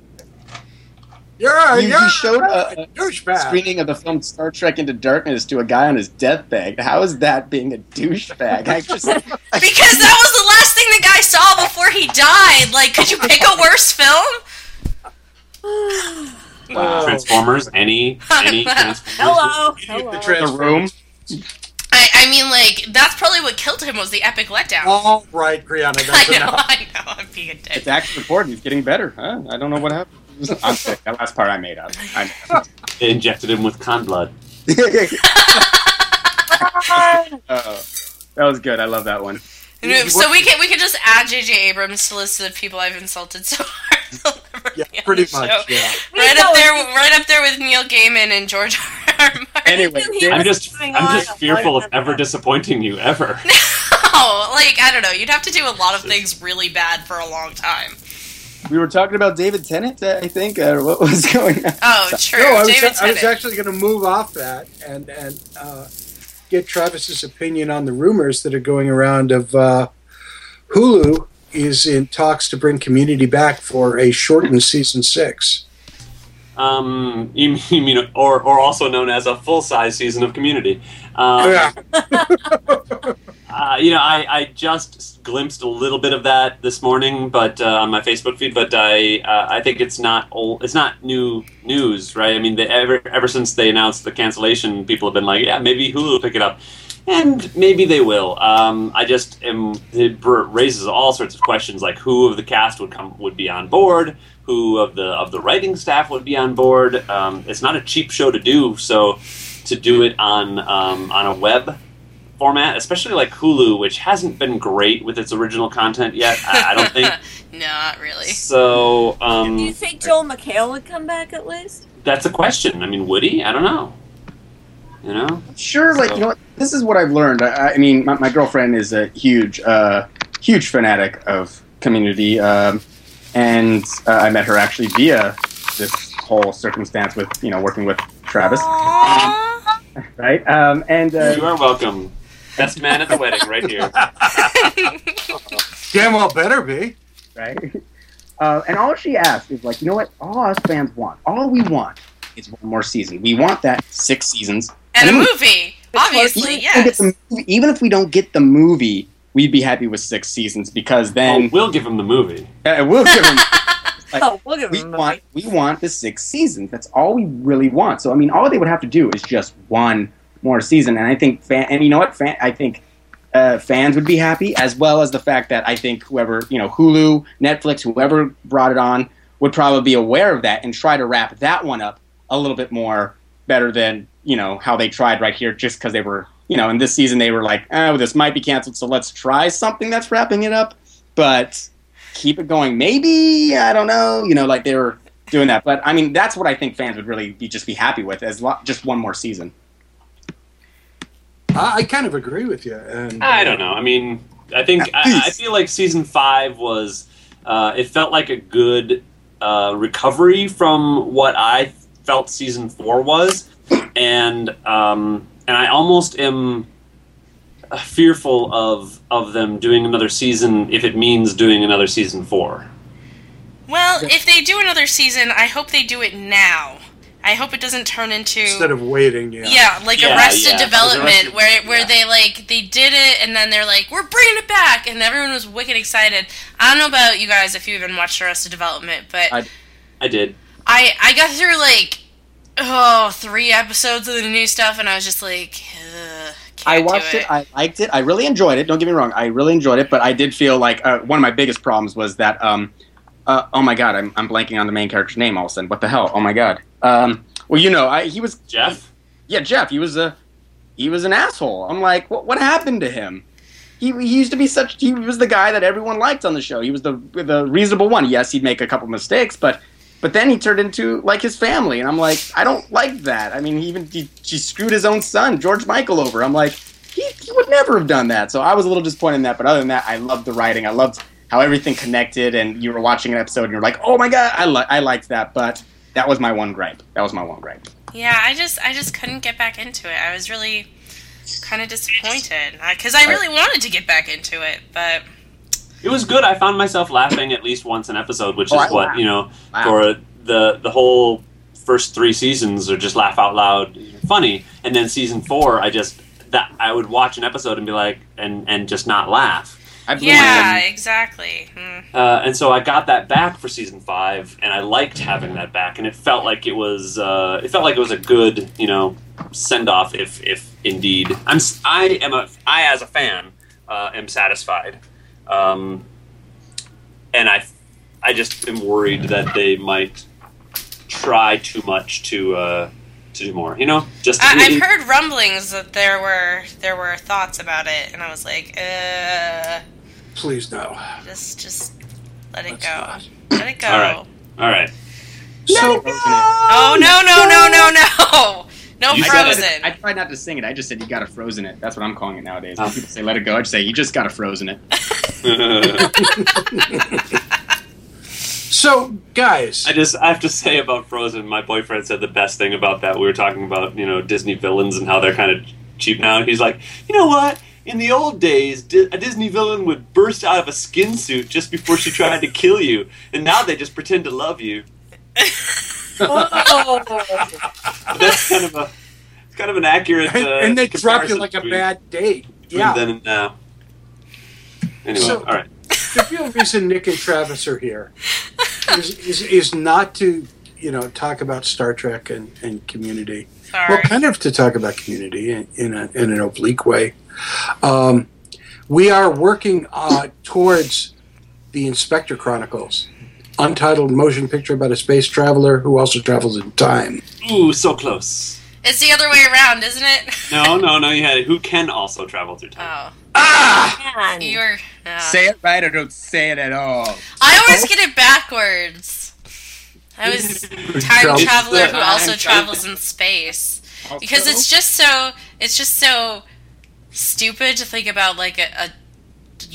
you're, he, you're he showed a, a douchebag. screening of the film Star Trek Into Darkness to a guy on his deathbed. How is that being a douchebag? I just Because that was the last thing the guy saw before he died. Like, could you pick a worse film? wow. Transformers. Any any Transformers? Hello. Hello. the Transformers. room. I, I mean, like, that's probably what killed him was the epic letdown. All right, Brianna, that's I know, enough. I know, I'm being a dick. It's actually important. he's getting better. Huh? I don't know what happened. I'm sick. That last part I made up. I They injected him with Khan blood. Uh, that was good. I love that one. So we can we can just add J.J. Abrams to the list of people I've insulted so hard. Yeah, pretty much, show. yeah. Right up there, right up there with Neil Gaiman and George R. R. Anyway, I'm just I'm just fearful of ever time. disappointing you ever. Oh, like I don't know. You'd have to do a lot of things really bad for a long time. we were talking about David Tennant, uh, I think, or what was going on? Oh, true. No, I was, David I was Tennant. actually going to move off that and and uh, get Travis's opinion on the rumors that are going around of uh, Hulu is in talks to bring Community back for a shortened season six. Um, mean, or, or also known as a full size season of Community. Um, Yeah. uh, you know, I, I just glimpsed a little bit of that this morning, but uh, on my Facebook feed. But I uh, I think it's not old. It's not new news, right? I mean, they, ever ever since they announced the cancellation, people have been like, yeah, maybe Hulu will pick it up, and maybe they will. Um, I just am. It raises all sorts of questions, like who of the cast would come would be on board, who of the of the writing staff would be on board. Um, it's not a cheap show to do, so to do it on um, on a web format, especially like Hulu, which hasn't been great with its original content yet. I, I don't think Not really. so. Um, Do you think Joel McHale would come back at least? that's a question. I mean, would he? I don't know. You know, Sure, like you know what? This is what I've learned. I, I mean, my, my girlfriend is a huge, uh, huge fanatic of Community, um, and uh, I met her actually via this whole circumstance with you know working with Travis, right? Um, and uh, you are welcome. Best man at the wedding, right here. Damn well better be. right? Uh, and all she asked is like, you know what? All us fans want, all we want, is one more season. We want that six seasons And a we- movie, obviously, even if, we don't get yes. the movie, even if we don't get the movie, we'd be happy with six seasons because then Oh, we'll give him the movie. uh, we'll give him. like, Oh, we'll give we him a want we want the six seasons. That's all we really want. So I mean, all they would have to do is just one more season, and I think fan, and you know what, fan, I think uh, fans would be happy, as well as the fact that I think whoever you know, Hulu, Netflix, whoever brought it on, would probably be aware of that and try to wrap that one up a little bit more better than you know how they tried right here, just because they were you know in this season they were like, oh, this might be canceled, so let's try something that's wrapping it up, but keep it going. Maybe I don't know. You know, like they were doing that. But I mean, that's what I think fans would really be just be happy with as lo- just one more season. I, I kind of agree with you. And I don't know. I mean, I think I, I feel like season five was. Uh, it felt like a good uh, recovery from what I felt season four was, and um, and I almost am uh, fearful of of them doing another season if it means doing another season four. Well, if they do another season, I hope they do it now. I hope it doesn't turn into Instead of waiting, yeah. yeah, like Yeah, Arrested yeah. Development, Arrested- where where yeah. they like they did it and then they're like, we're bringing it back, and everyone was wicked excited. I don't know about you guys if you even watched Arrested Development, but I- I did. I I got through like oh three episodes of the new stuff, and I was just like, Ugh, can't I do watched it. it. I liked it. I really enjoyed it. Don't get me wrong. I really enjoyed it. But I did feel like uh, one of my biggest problems was that. Um, uh, oh my god, I'm, I'm blanking on the main character's name all of a sudden. What the hell? Oh my god. Um, well, you know, I, he was Jeff. Yeah, Jeff. He was a he was an asshole. I'm like, what what happened to him? He, he used to be such. He was the guy that everyone liked on the show. He was the the reasonable one. Yes, he'd make a couple mistakes, but but then he turned into like his family, and I'm like, I don't like that. I mean, he even he, he screwed his own son, George Michael, over. I'm like, he, he would never have done that. So I was a little disappointed in that. But other than that, I loved the writing. I loved how everything connected, and you were watching an episode, and you're like, oh my god, I li- I liked that. But that was my one gripe. That was my one gripe. Yeah, I just I just couldn't get back into it. I was really kind of disappointed because I really wanted to get back into it, but It was good. I found myself laughing at least once an episode, which Oh, is I what laughed. you know Wow. for the the whole first three seasons are just laugh out loud funny, and then season four, I just that I would watch an episode and be like and and just not laugh. I yeah, my exactly. Hmm. Uh, and so I got that back for season five, and I liked having that back, and it felt like it was uh, it felt like it was a good you know send off if if indeed I'm I am a I as a fan uh, am satisfied, um, and I I just am worried that they might try too much to uh, to do more. You know, just I, I've heard rumblings that there were there were thoughts about it, and I was like, uh, Please no. just just let it Let's go, not. let it go. All right. all right. So, Oh no no no no no no You said frozen. it. I tried not to sing it. I just said you got to frozen it. That's what I'm calling it nowadays. Oh. When people say let it go, I just say you just got to frozen it. So, guys, I just I have to say about Frozen. My boyfriend said the best thing about that. We were talking about you know Disney villains and how they're kind of cheap now. He's like, you know what? In the old days, a Disney villain would burst out of a skin suit just before she tried to kill you, and now they just pretend to love you. But that's kind of a it's kind of an accurate. and, Uh, and they drop you comparison like a bad date. Yeah. then and now. Anyway, So- all right. the real reason Nick and Travis are here is, is, is not to, you know, talk about Star Trek and, and community. Sorry. Well, kind of to talk about community in, in, a, in an oblique way. Um, we are working uh, towards the Inspector Chronicles, untitled motion picture about a space traveler who also travels in time. Ooh, so close. It's the other way around, isn't it? No, no, no. You had it. Who can also travel through time? Oh. Man. You're. uh, Say it right or don't say it at all. I always get it backwards. I was time traveler who also travels in space because it's just so it's just so stupid to think about like a, a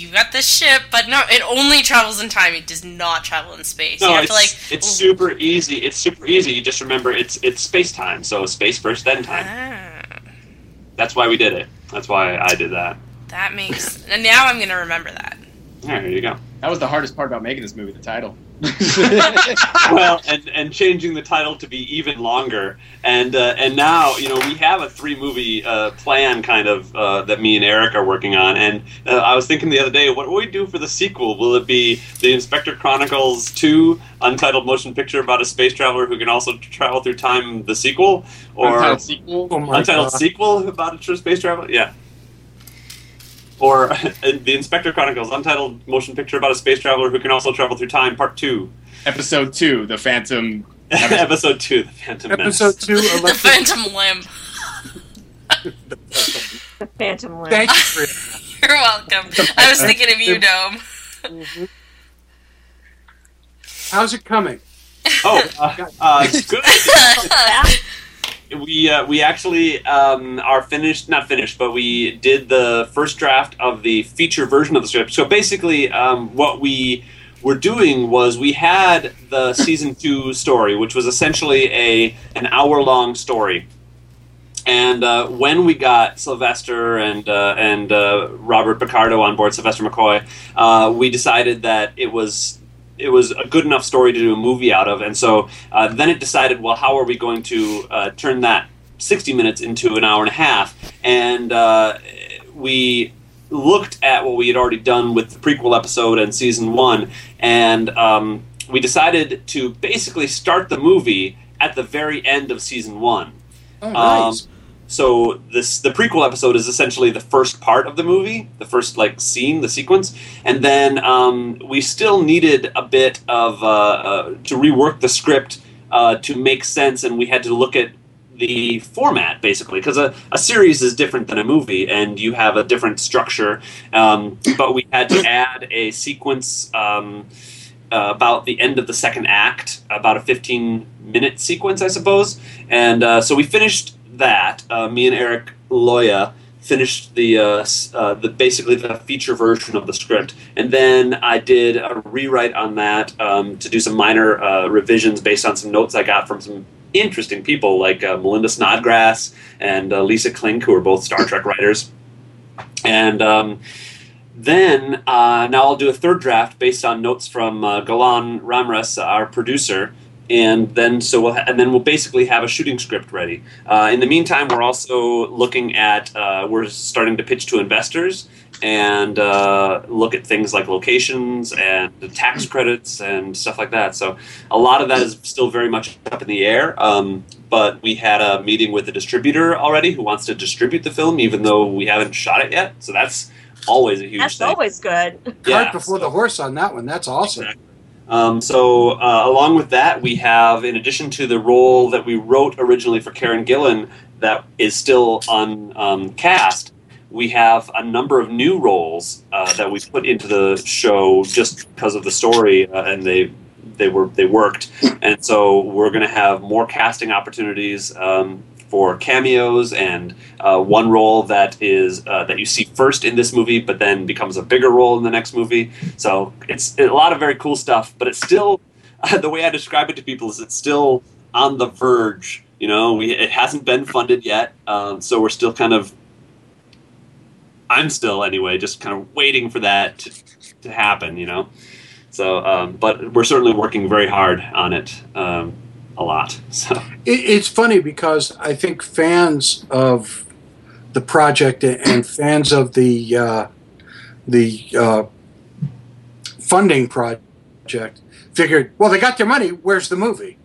you got this ship, but no, it only travels in time. It does not travel in space. you No, have it's, to like it's super easy. It's super easy. You just remember it's it's space time. So space first, then time. Ah, That's why we did it. That's why I did that. that makes. And now I'm gonna remember that. There you go. That was the hardest part about making this movie, the title. well, and and changing the title to be even longer, and uh, and now you know we have a three movie uh, plan kind of uh, that me and Eric are working on, and uh, I was thinking the other day, what will we do for the sequel? Will it be the Inspector Chronicles two untitled motion picture about a space traveler who can also travel through time? The sequel, or Untitled sequel. Oh untitled God. sequel about a true space traveler? Yeah. Or the Inspector Chronicles, untitled motion picture about a space traveler who can also travel through time, part two. Episode two, the Phantom. Episode two, The Phantom Menace. Episode two, the phantom limb. The Phantom Limb. Thank you for You're welcome. I was thinking of you, Dome. How's it coming? Oh, uh, uh, good. We uh, we actually um, are finished, not finished, but we did the first draft of the feature version of the script. So basically, um, what we were doing was we had the season two story, which was essentially a an hour long story. And uh, when we got Sylvester and uh, and uh, Robert Picardo on board, Sylvester McCoy, uh, we decided that it was it was a good enough story to do a movie out of. And so uh, then it decided, well, how are we going to uh, turn that 60 minutes into an hour and a half? And uh, we looked at what we had already done with the prequel episode and season one, and um, we decided to basically start the movie at the very end of season one. Oh, nice. Um, so this the prequel episode is essentially the first part of the movie, the first like scene, the sequence, and then um, we still needed a bit of uh, uh, to rework the script uh, to make sense, and we had to look at the format basically because a, a series is different than a movie and you have a different structure. Um, but we had to add a sequence um, uh, about the end of the second act about a 15 minute sequence i suppose. And uh, so we finished that. Uh, me and eric loya finished the, uh, uh, the basically the feature version of the script. And then i did a rewrite on that um, to do some minor uh, revisions based on some notes i got from some interesting people like uh, melinda snodgrass and uh, lisa klink who are both star trek writers. And um, then uh, now I'll do a third draft based on notes from uh, Galan Ramres, our producer, and then so we'll ha- and then we'll basically have a shooting script ready. Uh, in the meantime, we're also looking at uh, we're starting to pitch to investors and uh, look at things like locations and the tax credits and stuff like that. So a lot of that is still very much up in the air. Um, but we had a meeting with the distributor already who wants to distribute the film, even though we haven't shot it yet. So that's always a huge That's thing. always good. Cart Yeah, before the horse on that one. That's awesome. Um, so, uh, along with that, we have, in addition to the role that we wrote originally for Karen Gillan, that is still uncast. um, cast, we have a number of new roles uh, that we put into the show just because of the story, uh, and they they were they worked, and so we're going to have more casting opportunities. Um, for cameos and uh, one role that is uh, that you see first in this movie, but then becomes a bigger role in the next movie. So it's a lot of very cool stuff, but it's still the way I describe it to people is it's still on the verge. You know, we it hasn't been funded yet, um, so we're still kind of. I'm still anyway, just kind of waiting for that to, to happen. You know, so um, but we're certainly working very hard on it. Um, a lot. So It, it's funny because I think fans of the project and fans of the uh, the uh, funding project figured, well, they got their money. Where's the movie?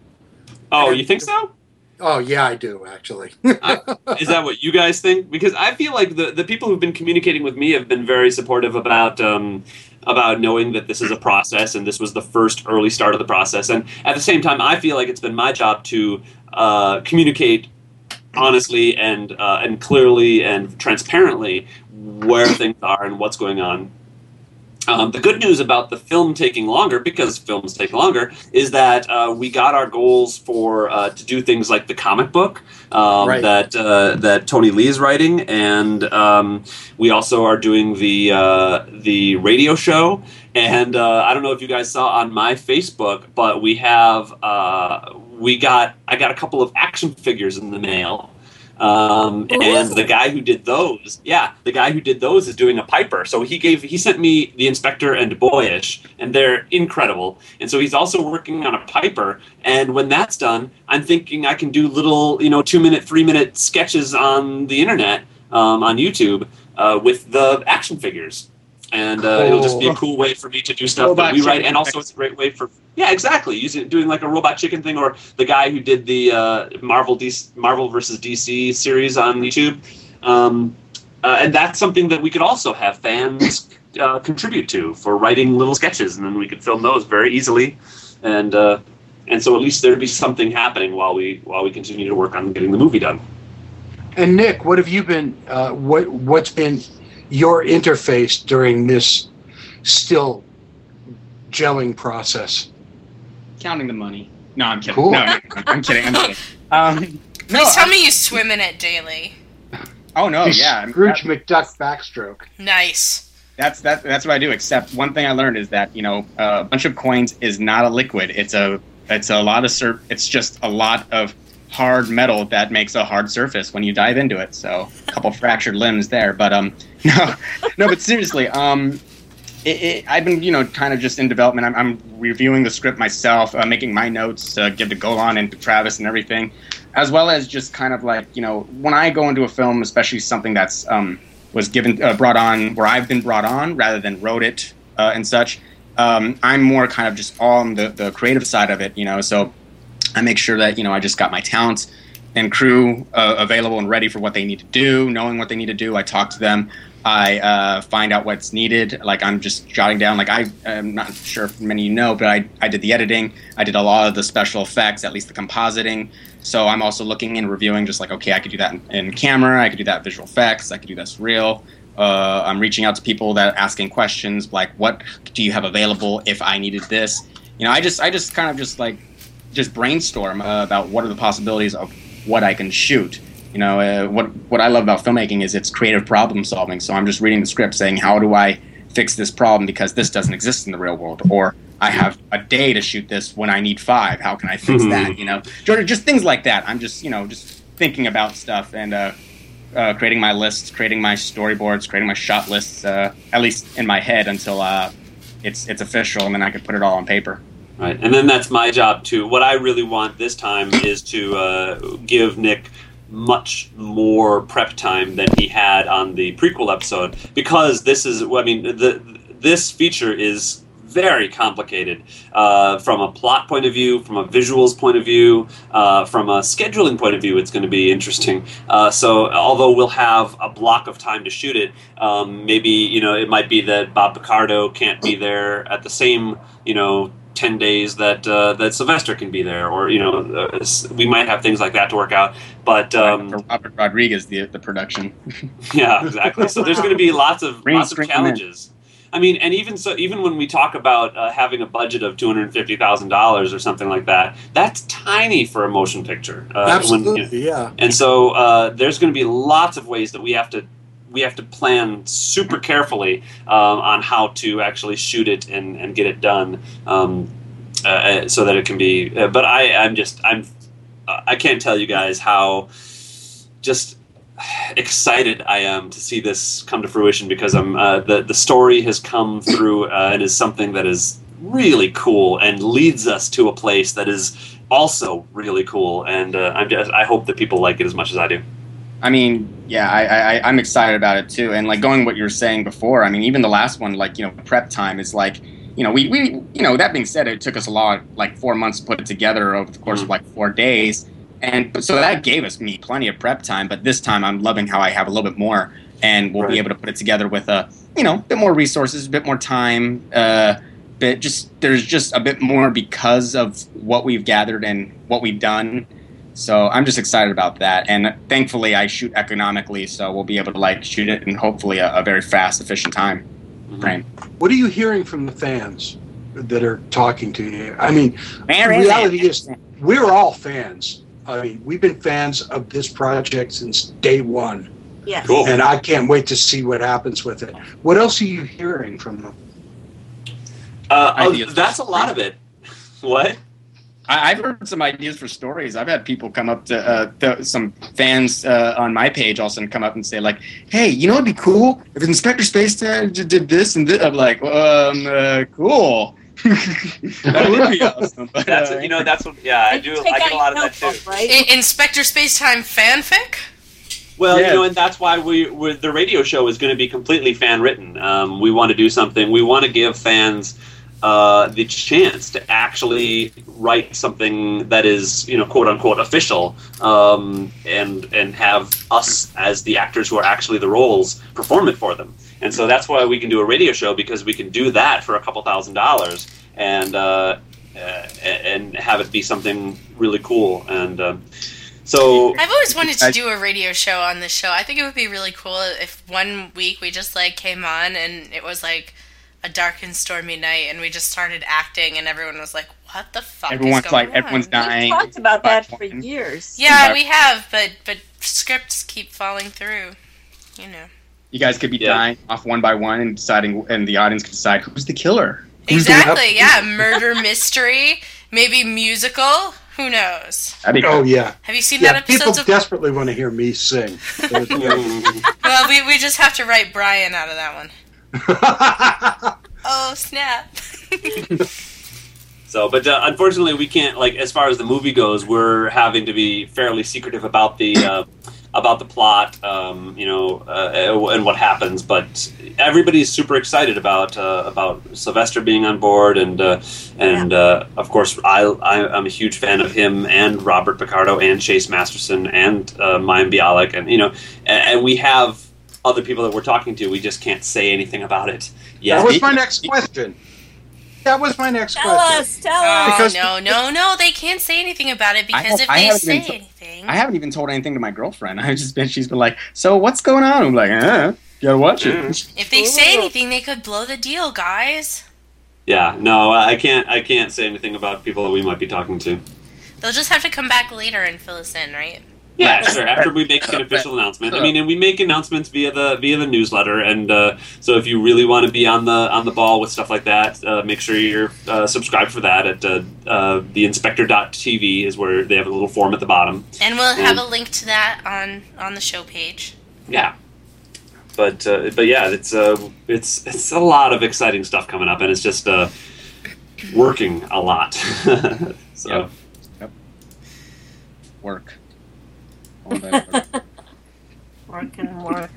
Oh, you think so? Oh, yeah, I do actually. Is that what you guys think? Because I feel like the, the people who've been communicating with me have been very supportive about um, about knowing that this is a process and this was the first early start of the process. And at the same time, I feel like it's been my job to uh, communicate honestly and uh, and clearly and transparently where things are and what's going on. Um, the good news about the film taking longer, because films take longer, is that uh, we got our goals for uh, to do things like the comic book um, Right. that uh, that Tony Lee is writing, and um, we also are doing the uh, the radio show. And uh, I don't know if you guys saw on my Facebook, but we have uh, we got I got a couple of action figures in the mail. Um, and the guy who did those, yeah, the guy who did those is doing a Piper. So he gave, he sent me the Inspector and Boyish, and they're incredible. And so he's also working on a Piper. And when that's done, I'm thinking I can do little, you know, two minute, three minute sketches on the internet, um, on YouTube, uh, with the action figures. And uh, it'll just be a cool way for me to do stuff Robot that we write, and also it's a great way for yeah, exactly. Using doing like a robot chicken thing, or the guy who did the uh, Marvel DC, Marvel versus DC series on YouTube, um, uh, and that's something that we could also have fans uh, contribute to for writing little sketches, and then we could film those very easily, and uh, and so at least there'd be something happening while we while we continue to work on getting the movie done. and Nick, what have you been? Uh, what what's been your interface during this still gelling process? Counting the money. No, I'm kidding. Cool. No, no, I'm kidding. I'm kidding. Um, no, Please tell I- me you swim in it daily. Oh no, yeah. I mean, Scrooge that- McDuck backstroke. Nice. that's that, that's what I do. Except one thing I learned is that you know a bunch of coins is not a liquid. It's a it's a lot of sur- It's just a lot of hard metal that makes a hard surface when you dive into it. So a couple fractured limbs there. But um no no but seriously um. It, it, I've been, you know, kind of just in development. I'm, I'm reviewing the script myself, uh, making my notes to give to Golan and to Travis and everything, as well as just kind of like, you know, when I go into a film, especially something that's um, was given uh, brought on where I've been brought on rather than wrote it uh, and such. Um, I'm more kind of just on the, the creative side of it, you know. So I make sure that you know I just got my talents and crew uh, available and ready for what they need to do, knowing what they need to do. I talk to them. I uh, find out what's needed. Like I'm just jotting down. Like I, I'm not sure if many you know, but I, I did the editing. I did a lot of the special effects, at least the compositing. So I'm also looking and reviewing, just like okay, I could do that in, in camera. I could do that visual effects. I could do this real. Uh, I'm reaching out to people that are asking questions like, what do you have available if I needed this? You know, I just I just kind of just like just brainstorm uh, about what are the possibilities of what I can shoot. You know, uh, what what I love about filmmaking is it's creative problem solving. So I'm just reading the script, saying, how do I fix this problem because this doesn't exist in the real world, or I have a day to shoot this when I need five. How can I fix Mhm. that? You know, Jordan, just things like that. I'm just you know just thinking about stuff and uh, uh, creating my lists, creating my storyboards, creating my shot lists, uh, at least in my head until uh, it's it's official, and then I can put it all on paper. Right, and then that's my job too. What I really want this time is to uh, give Nick much more prep time than he had on the prequel episode because this is I mean the this feature is very complicated uh, from a plot point of view, from a visuals point of view, uh, from a scheduling point of view. It's going to be interesting. Uh, so, although we'll have a block of time to shoot it, um, maybe you know it might be that Bob Picardo can't be there at the same you know 10 days that uh, that Sylvester can be there, or you know, uh, we might have things like that to work out. But um, Robert Rodriguez, the the production. yeah, exactly. So there's going to be lots of Bring lots of challenges. I mean, and even so, even when we talk about uh, having a budget of two hundred fifty thousand dollars or something like that, that's tiny for a motion picture. Uh, when, Absolutely, you know, yeah. and so uh, there's going to be lots of ways that we have to we have to plan super carefully um, on how to actually shoot it and, and get it done. Um, uh, so that it can be. Uh, but I, I'm just, I'm, uh, I can't tell you guys how just excited I am to see this come to fruition because I'm uh, the the story has come through uh, and is something that is really cool and leads us to a place that is also really cool. And uh, I'm just, I hope that people like it as much as I do. I mean, yeah, I, I I'm excited about it too. And like going what you were saying before, I mean, even the last one, like you know, prep time is like, you know, we we you know that being said, it took us a lot, like four months to put it together over the course of like four days, and so that gave us me plenty of prep time. But this time, I'm loving how I have a little bit more, and we'll be able to put it together with a you know, a bit more resources, a bit more time. Uh, bit just there's just a bit more because of what we've gathered and what we've done so i'm just excited about that and thankfully i shoot economically so we'll be able to like shoot it in hopefully a, a very fast efficient time frame What are you hearing from the fans that are talking to you? I mean, Man, the reality is we're all fans. I mean, we've been fans of this project since day one. Yes. And I can't wait to see what happens with it. What else are you hearing from them? Uh, oh, Ideas. that's a lot of it. What? I, I've heard some ideas for stories. I've had people come up to, uh, to some fans uh, on my page all of a sudden come up and say like, "Hey, you know what'd be cool if Inspector Space Time did this and this." I'm like, um, uh, cool. that would be awesome. But, That's uh, you know that's what yeah I do Take I get a lot of that too. Right? I- Inspector Spacetime fanfic? Well, Yeah. you know, and that's why we we the radio show is going to be completely fan written. Um, we want to do something. We want to give fans uh, the chance to actually write something that is, you know, quote unquote official, um, and and have us as the actors who are actually the roles perform it for them. And so that's why we can do a radio show because we can do that for a couple thousand dollars and uh, uh, and have it be something really cool. And um, so I've always wanted to do a radio show on this show. I think it would be really cool if one week we just like came on and it was like a dark and stormy night and we just started acting and everyone was like, "What the fuck everyone's is like, on?" everyone's dying. We've talked about that for Fine. years. Yeah, we have, but but scripts keep falling through. You know. You guys could be Yeah. dying off one by one and deciding, and the audience could decide who's the killer. Who's gonna Exactly. Yeah, murder mystery, maybe musical. Who knows? That'd Oh yeah, Have you seen yeah. that People episode of? desperately want to hear me sing. Well, we we just have to write Brian out of that one. Oh snap! So, but uh, unfortunately, we can't like as far as the movie goes. We're having to be fairly secretive about the uh, about the plot, um, you know, uh, and what happens. But everybody's super excited about uh, about Sylvester being on board, and uh, and uh, of course, I, I I'm a huge fan of him and Robert Picardo and Chase Masterson and uh, Mayim Bialik, and you know, and, and we have other people that we're talking to. We just can't say anything about it Yeah, that was my next question. That was my next Tell question. us, tell Oh us. Because- no, no, no! They can't say anything about it because have- if they say been to- anything, I haven't even told anything to my girlfriend. I've just been, she's been like, so what's going on? I'm like, eh, gotta watch it. Mm. if they say mm. anything, they could blow the deal, guys. Yeah, no, I can't. I can't say anything about people that we might be talking to. They'll just have to come back later and fill us in, right? Yeah, sure. After we make an official announcement, I mean, and we make announcements via the via the newsletter, and uh, so if you really want to be on the on the ball with stuff like that, uh, make sure you're uh, subscribed for that at uh, uh, theinspector.tv is where they have a little form at the bottom. And we'll have a link to that on on the show page. Yeah. But uh, but yeah, it's uh, it's it's a lot of exciting stuff coming up, and it's just uh, working a lot. so. Yep. Work. All that work. Work and work.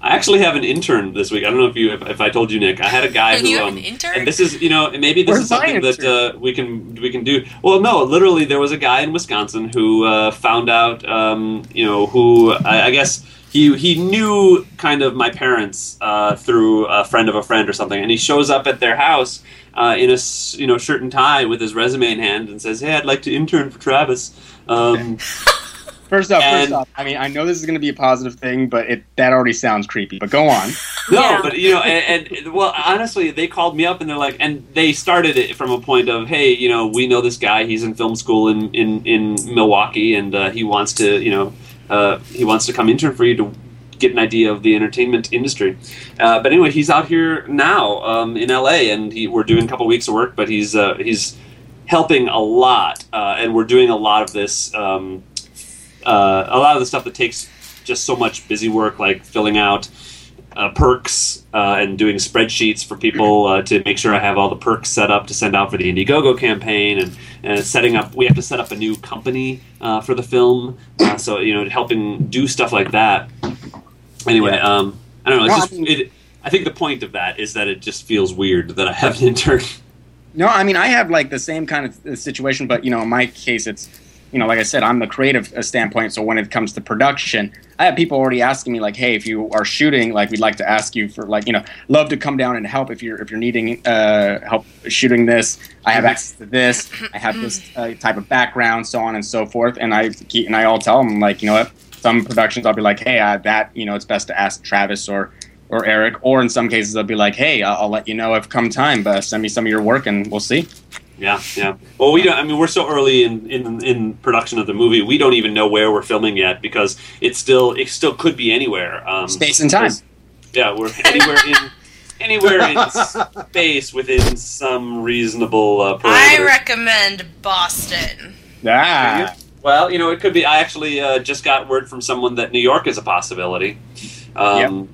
I actually have an intern this week. I don't know if you if, if I told you, Nick. I had a guy who You have um, an intern? and this is you know maybe this Where's is something that uh, we can we can do. Well, no, literally there was a guy in Wisconsin who uh, found out um, you know who I, I guess he he knew kind of my parents uh, through a friend of a friend or something, and he shows up at their house uh, in a you know shirt and tie with his resume in hand and says, "Hey, I'd like to intern for Travis." Um, First off, And- first off, I mean, I know this is going to be a positive thing, but it that already sounds creepy. But go on. No, Yeah. but you know, and, and well, honestly, they called me up and they're like, and they started it from a point of, hey, you know, we know this guy. He's in film school in in in Milwaukee, and uh, he wants to, you know, uh, he wants to come intern for you to get an idea of the entertainment industry. Uh, but anyway, he's out here now um, in LA, and he, we're doing a couple weeks of work, but he's uh, he's helping a lot, uh, and we're doing a lot of this. Um, uh, a lot of the stuff that takes just so much busy work, like filling out uh, perks uh, and doing spreadsheets for people uh, to make sure I have all the perks set up to send out for the Indiegogo campaign, and, and setting up. We have to set up a new company uh, for the film, uh, so you know, helping do stuff like that. Anyway, um, I don't know. It's just, it, I think the point of that is that it just feels weird that I have an intern. No, I mean I have like the same kind of situation, but you know, in my case, it's you know, like I said, I'm the creative uh, standpoint. So when it comes to production, I have people already asking me like, "Hey, if you are shooting, like, we'd like to ask you for like, you know, love to come down and help if you're if you're needing uh, help shooting this. I have access to this. I have this uh, type of background, so on and so forth. And I keep and I all tell them like, you know what, some productions I'll be like, "Hey, uh, that you know, it's best to ask Travis or." Or Eric, or in some cases, I'll be like, "Hey, I'll, I'll let you know if come time, but send me some of your work and we'll see." Yeah, yeah. Well, we don't. I mean, we're so early in, in in production of the movie. We don't even know where we're filming yet because it's still it still could be anywhere. Um, Space and time. Yeah, we're anywhere in anywhere in space within some reasonable uh, I recommend Boston. Ah. Well, you know, it could be. I actually uh, just got word from someone that New York is a possibility, um,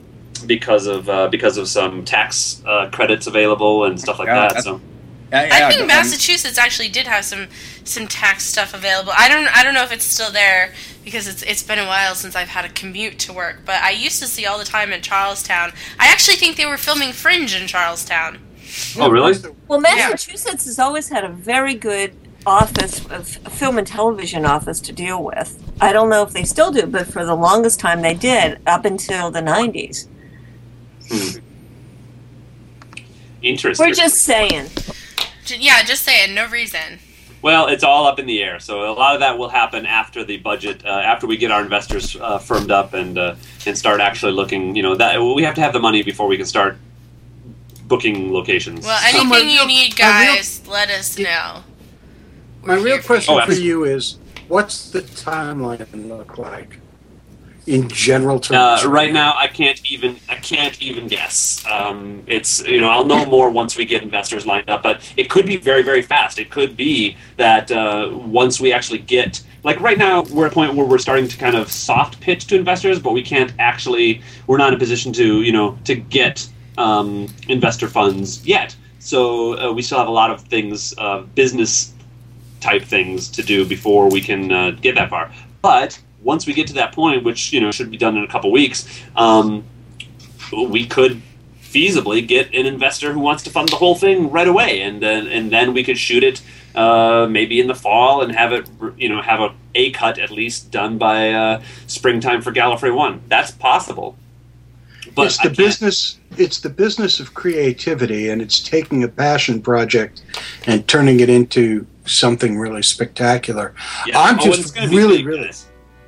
because of uh, because of some tax uh, credits available and stuff like Yeah, that. So I think Massachusetts actually did have some some tax stuff available. I don't I don't know if it's still there because it's it's been a while since I've had a commute to work. But I used to see all the time in Charlestown. I actually think they were filming Fringe in Charlestown. Oh, really? Well, Massachusetts has always had a very good office of film and television office to deal with. I don't know if they still do, but for the longest time they did up until the 90s. Hmm. interesting. We're just saying. J- Yeah, just saying, no reason. Well, it's all up in the air. So a lot of that will happen after the budget, uh, after we get our investors uh, firmed up and uh, and start actually looking. You know, that we have to have the money before we can start booking locations. Well, anything my you real- need, my real- guys, let us know. My real question Oh, for you is, what's the timeline look like in general terms? Uh, right now, I can't even I can't even guess. Um, it's you know I'll know more once we get investors lined up, but it could be very very fast. It could be that uh, once we actually get like right now we're at a point where we're starting to kind of soft pitch to investors, but we can't actually we're not in a position to you know to get um, investor funds yet. So uh, we still have a lot of things uh, business type things to do before we can uh, get that far. But once we get to that point, which you know should be done in a couple weeks, um, we could feasibly get an investor who wants to fund the whole thing right away, and then and then we could shoot it uh, maybe in the fall and have it you know have a a cut at least done by uh, springtime for Gallifrey One. That's possible. But it's the business. It's the business of creativity, and it's taking a passion project and turning it into something really spectacular. Yeah. I'm Oh, just it's gonna be really, really.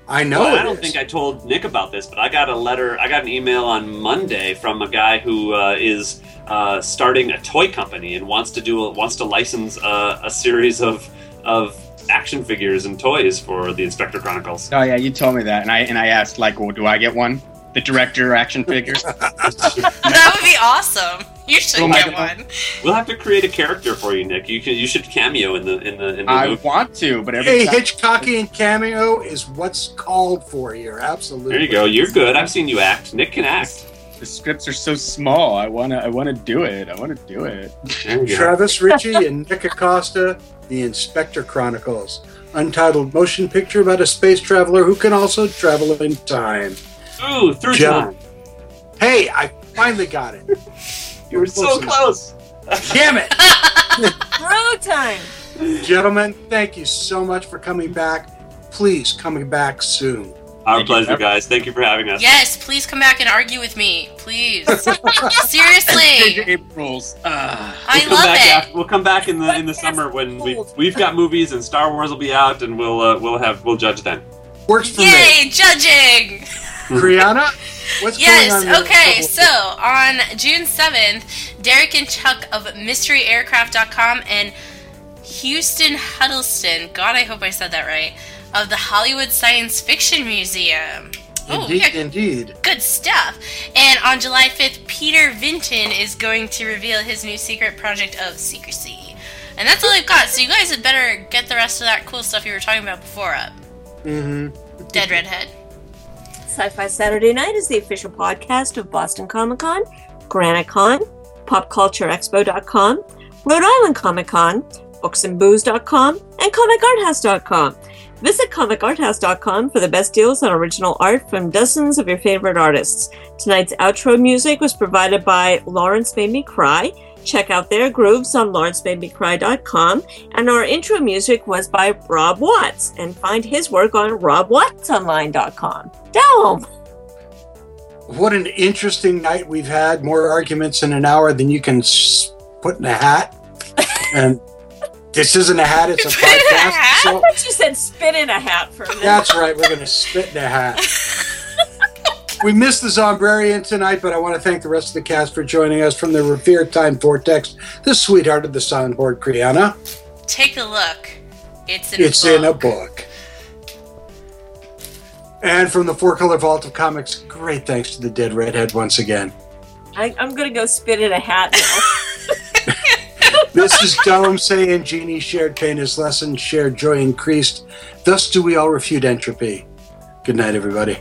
I know. Well, it I don't is. think I told Nick about this, but I got a letter. I got an email on Monday from a guy who uh, is uh, starting a toy company and wants to do a, wants to license uh, a series of of action figures and toys for the Inspector Chronicles. Oh yeah, you told me that, and I and I asked like, well, do I get one? The director action figures. that would be awesome. You should Oh get God. one. We'll have to create a character for you, Nick. You can you should cameo in the in the in the I movie. want to, but every Hey, time, Hitchcockian cameo is what's called for here. Absolutely. There you go. You're good. I've seen you act. Nick can act. the scripts are so small. I wanna, I wanna do it. I wanna do it. There you go. Travis Richey and Nick Acosta, The Inspector Chronicles, untitled motion picture about a space traveler who can also travel in time. Ooh, through Gentlemen. time. Hey, I finally got it. You were so close. Damn it! Throw time. Gentlemen, thank you so much for coming back. Please coming back soon. Our Thank you. pleasure, guys. Thank you for having us. Yes, please come back and argue with me, please. Seriously, Abrams rules. Ah. I we'll come love back it. After, we'll come back in the in the summer when we we've got movies and Star Wars will be out and we'll uh, we'll have we'll judge then. Works for Yay, judging! me. Brianna, what's going on? Yes, in your okay, so on June 7th, Derek and Chuck of MysteryAircraft.com and Huston Huddleston, God, I hope I said that right, of the Hollywood Science Fiction Museum. Oh, Indeed, yeah, indeed. good stuff. And on July 5th, Peter Vinton is going to reveal his new secret project of secrecy. And that's all I've got. So you guys had better get the rest of that cool stuff you were talking about before up. Mm-hmm. Dead Redhead. Sci Fi Saturday Night is the official podcast of Boston Comic Con, GraniteCon, PopCultureExpo.com, Rhode Island Comic Con, BooksandBooze.com, and ComicArthouse.com. Visit ComicArthouse.com for the best deals on original art from dozens of your favorite artists. Tonight's outro music was provided by Lawrence Made Me Cry. Check out their grooves on lawrencemademecry.com. And our intro music was by Rob Watts. And find his work on robwattsonline.com. Down! What an interesting night we've had. More arguments in an hour than you can put in a hat. and this isn't a hat, it's a podcast. I So thought you said spit in a hat for a minute. that's right, we're going to spit in a hat. We missed the Zombrarian tonight, but I want to thank the rest of the cast for joining us from the revered time vortex, the sweetheart of the soundboard, Kriana. Take a look. It's in It's a book. in a book. And from the Four Color Vault of Comics, great thanks to the Dead Redhead once again. I, I'm going to go spit in a hat now. This is Dome saying Genie shared pain is lessened, shared joy increased. Thus do we all refute entropy. Good night, everybody.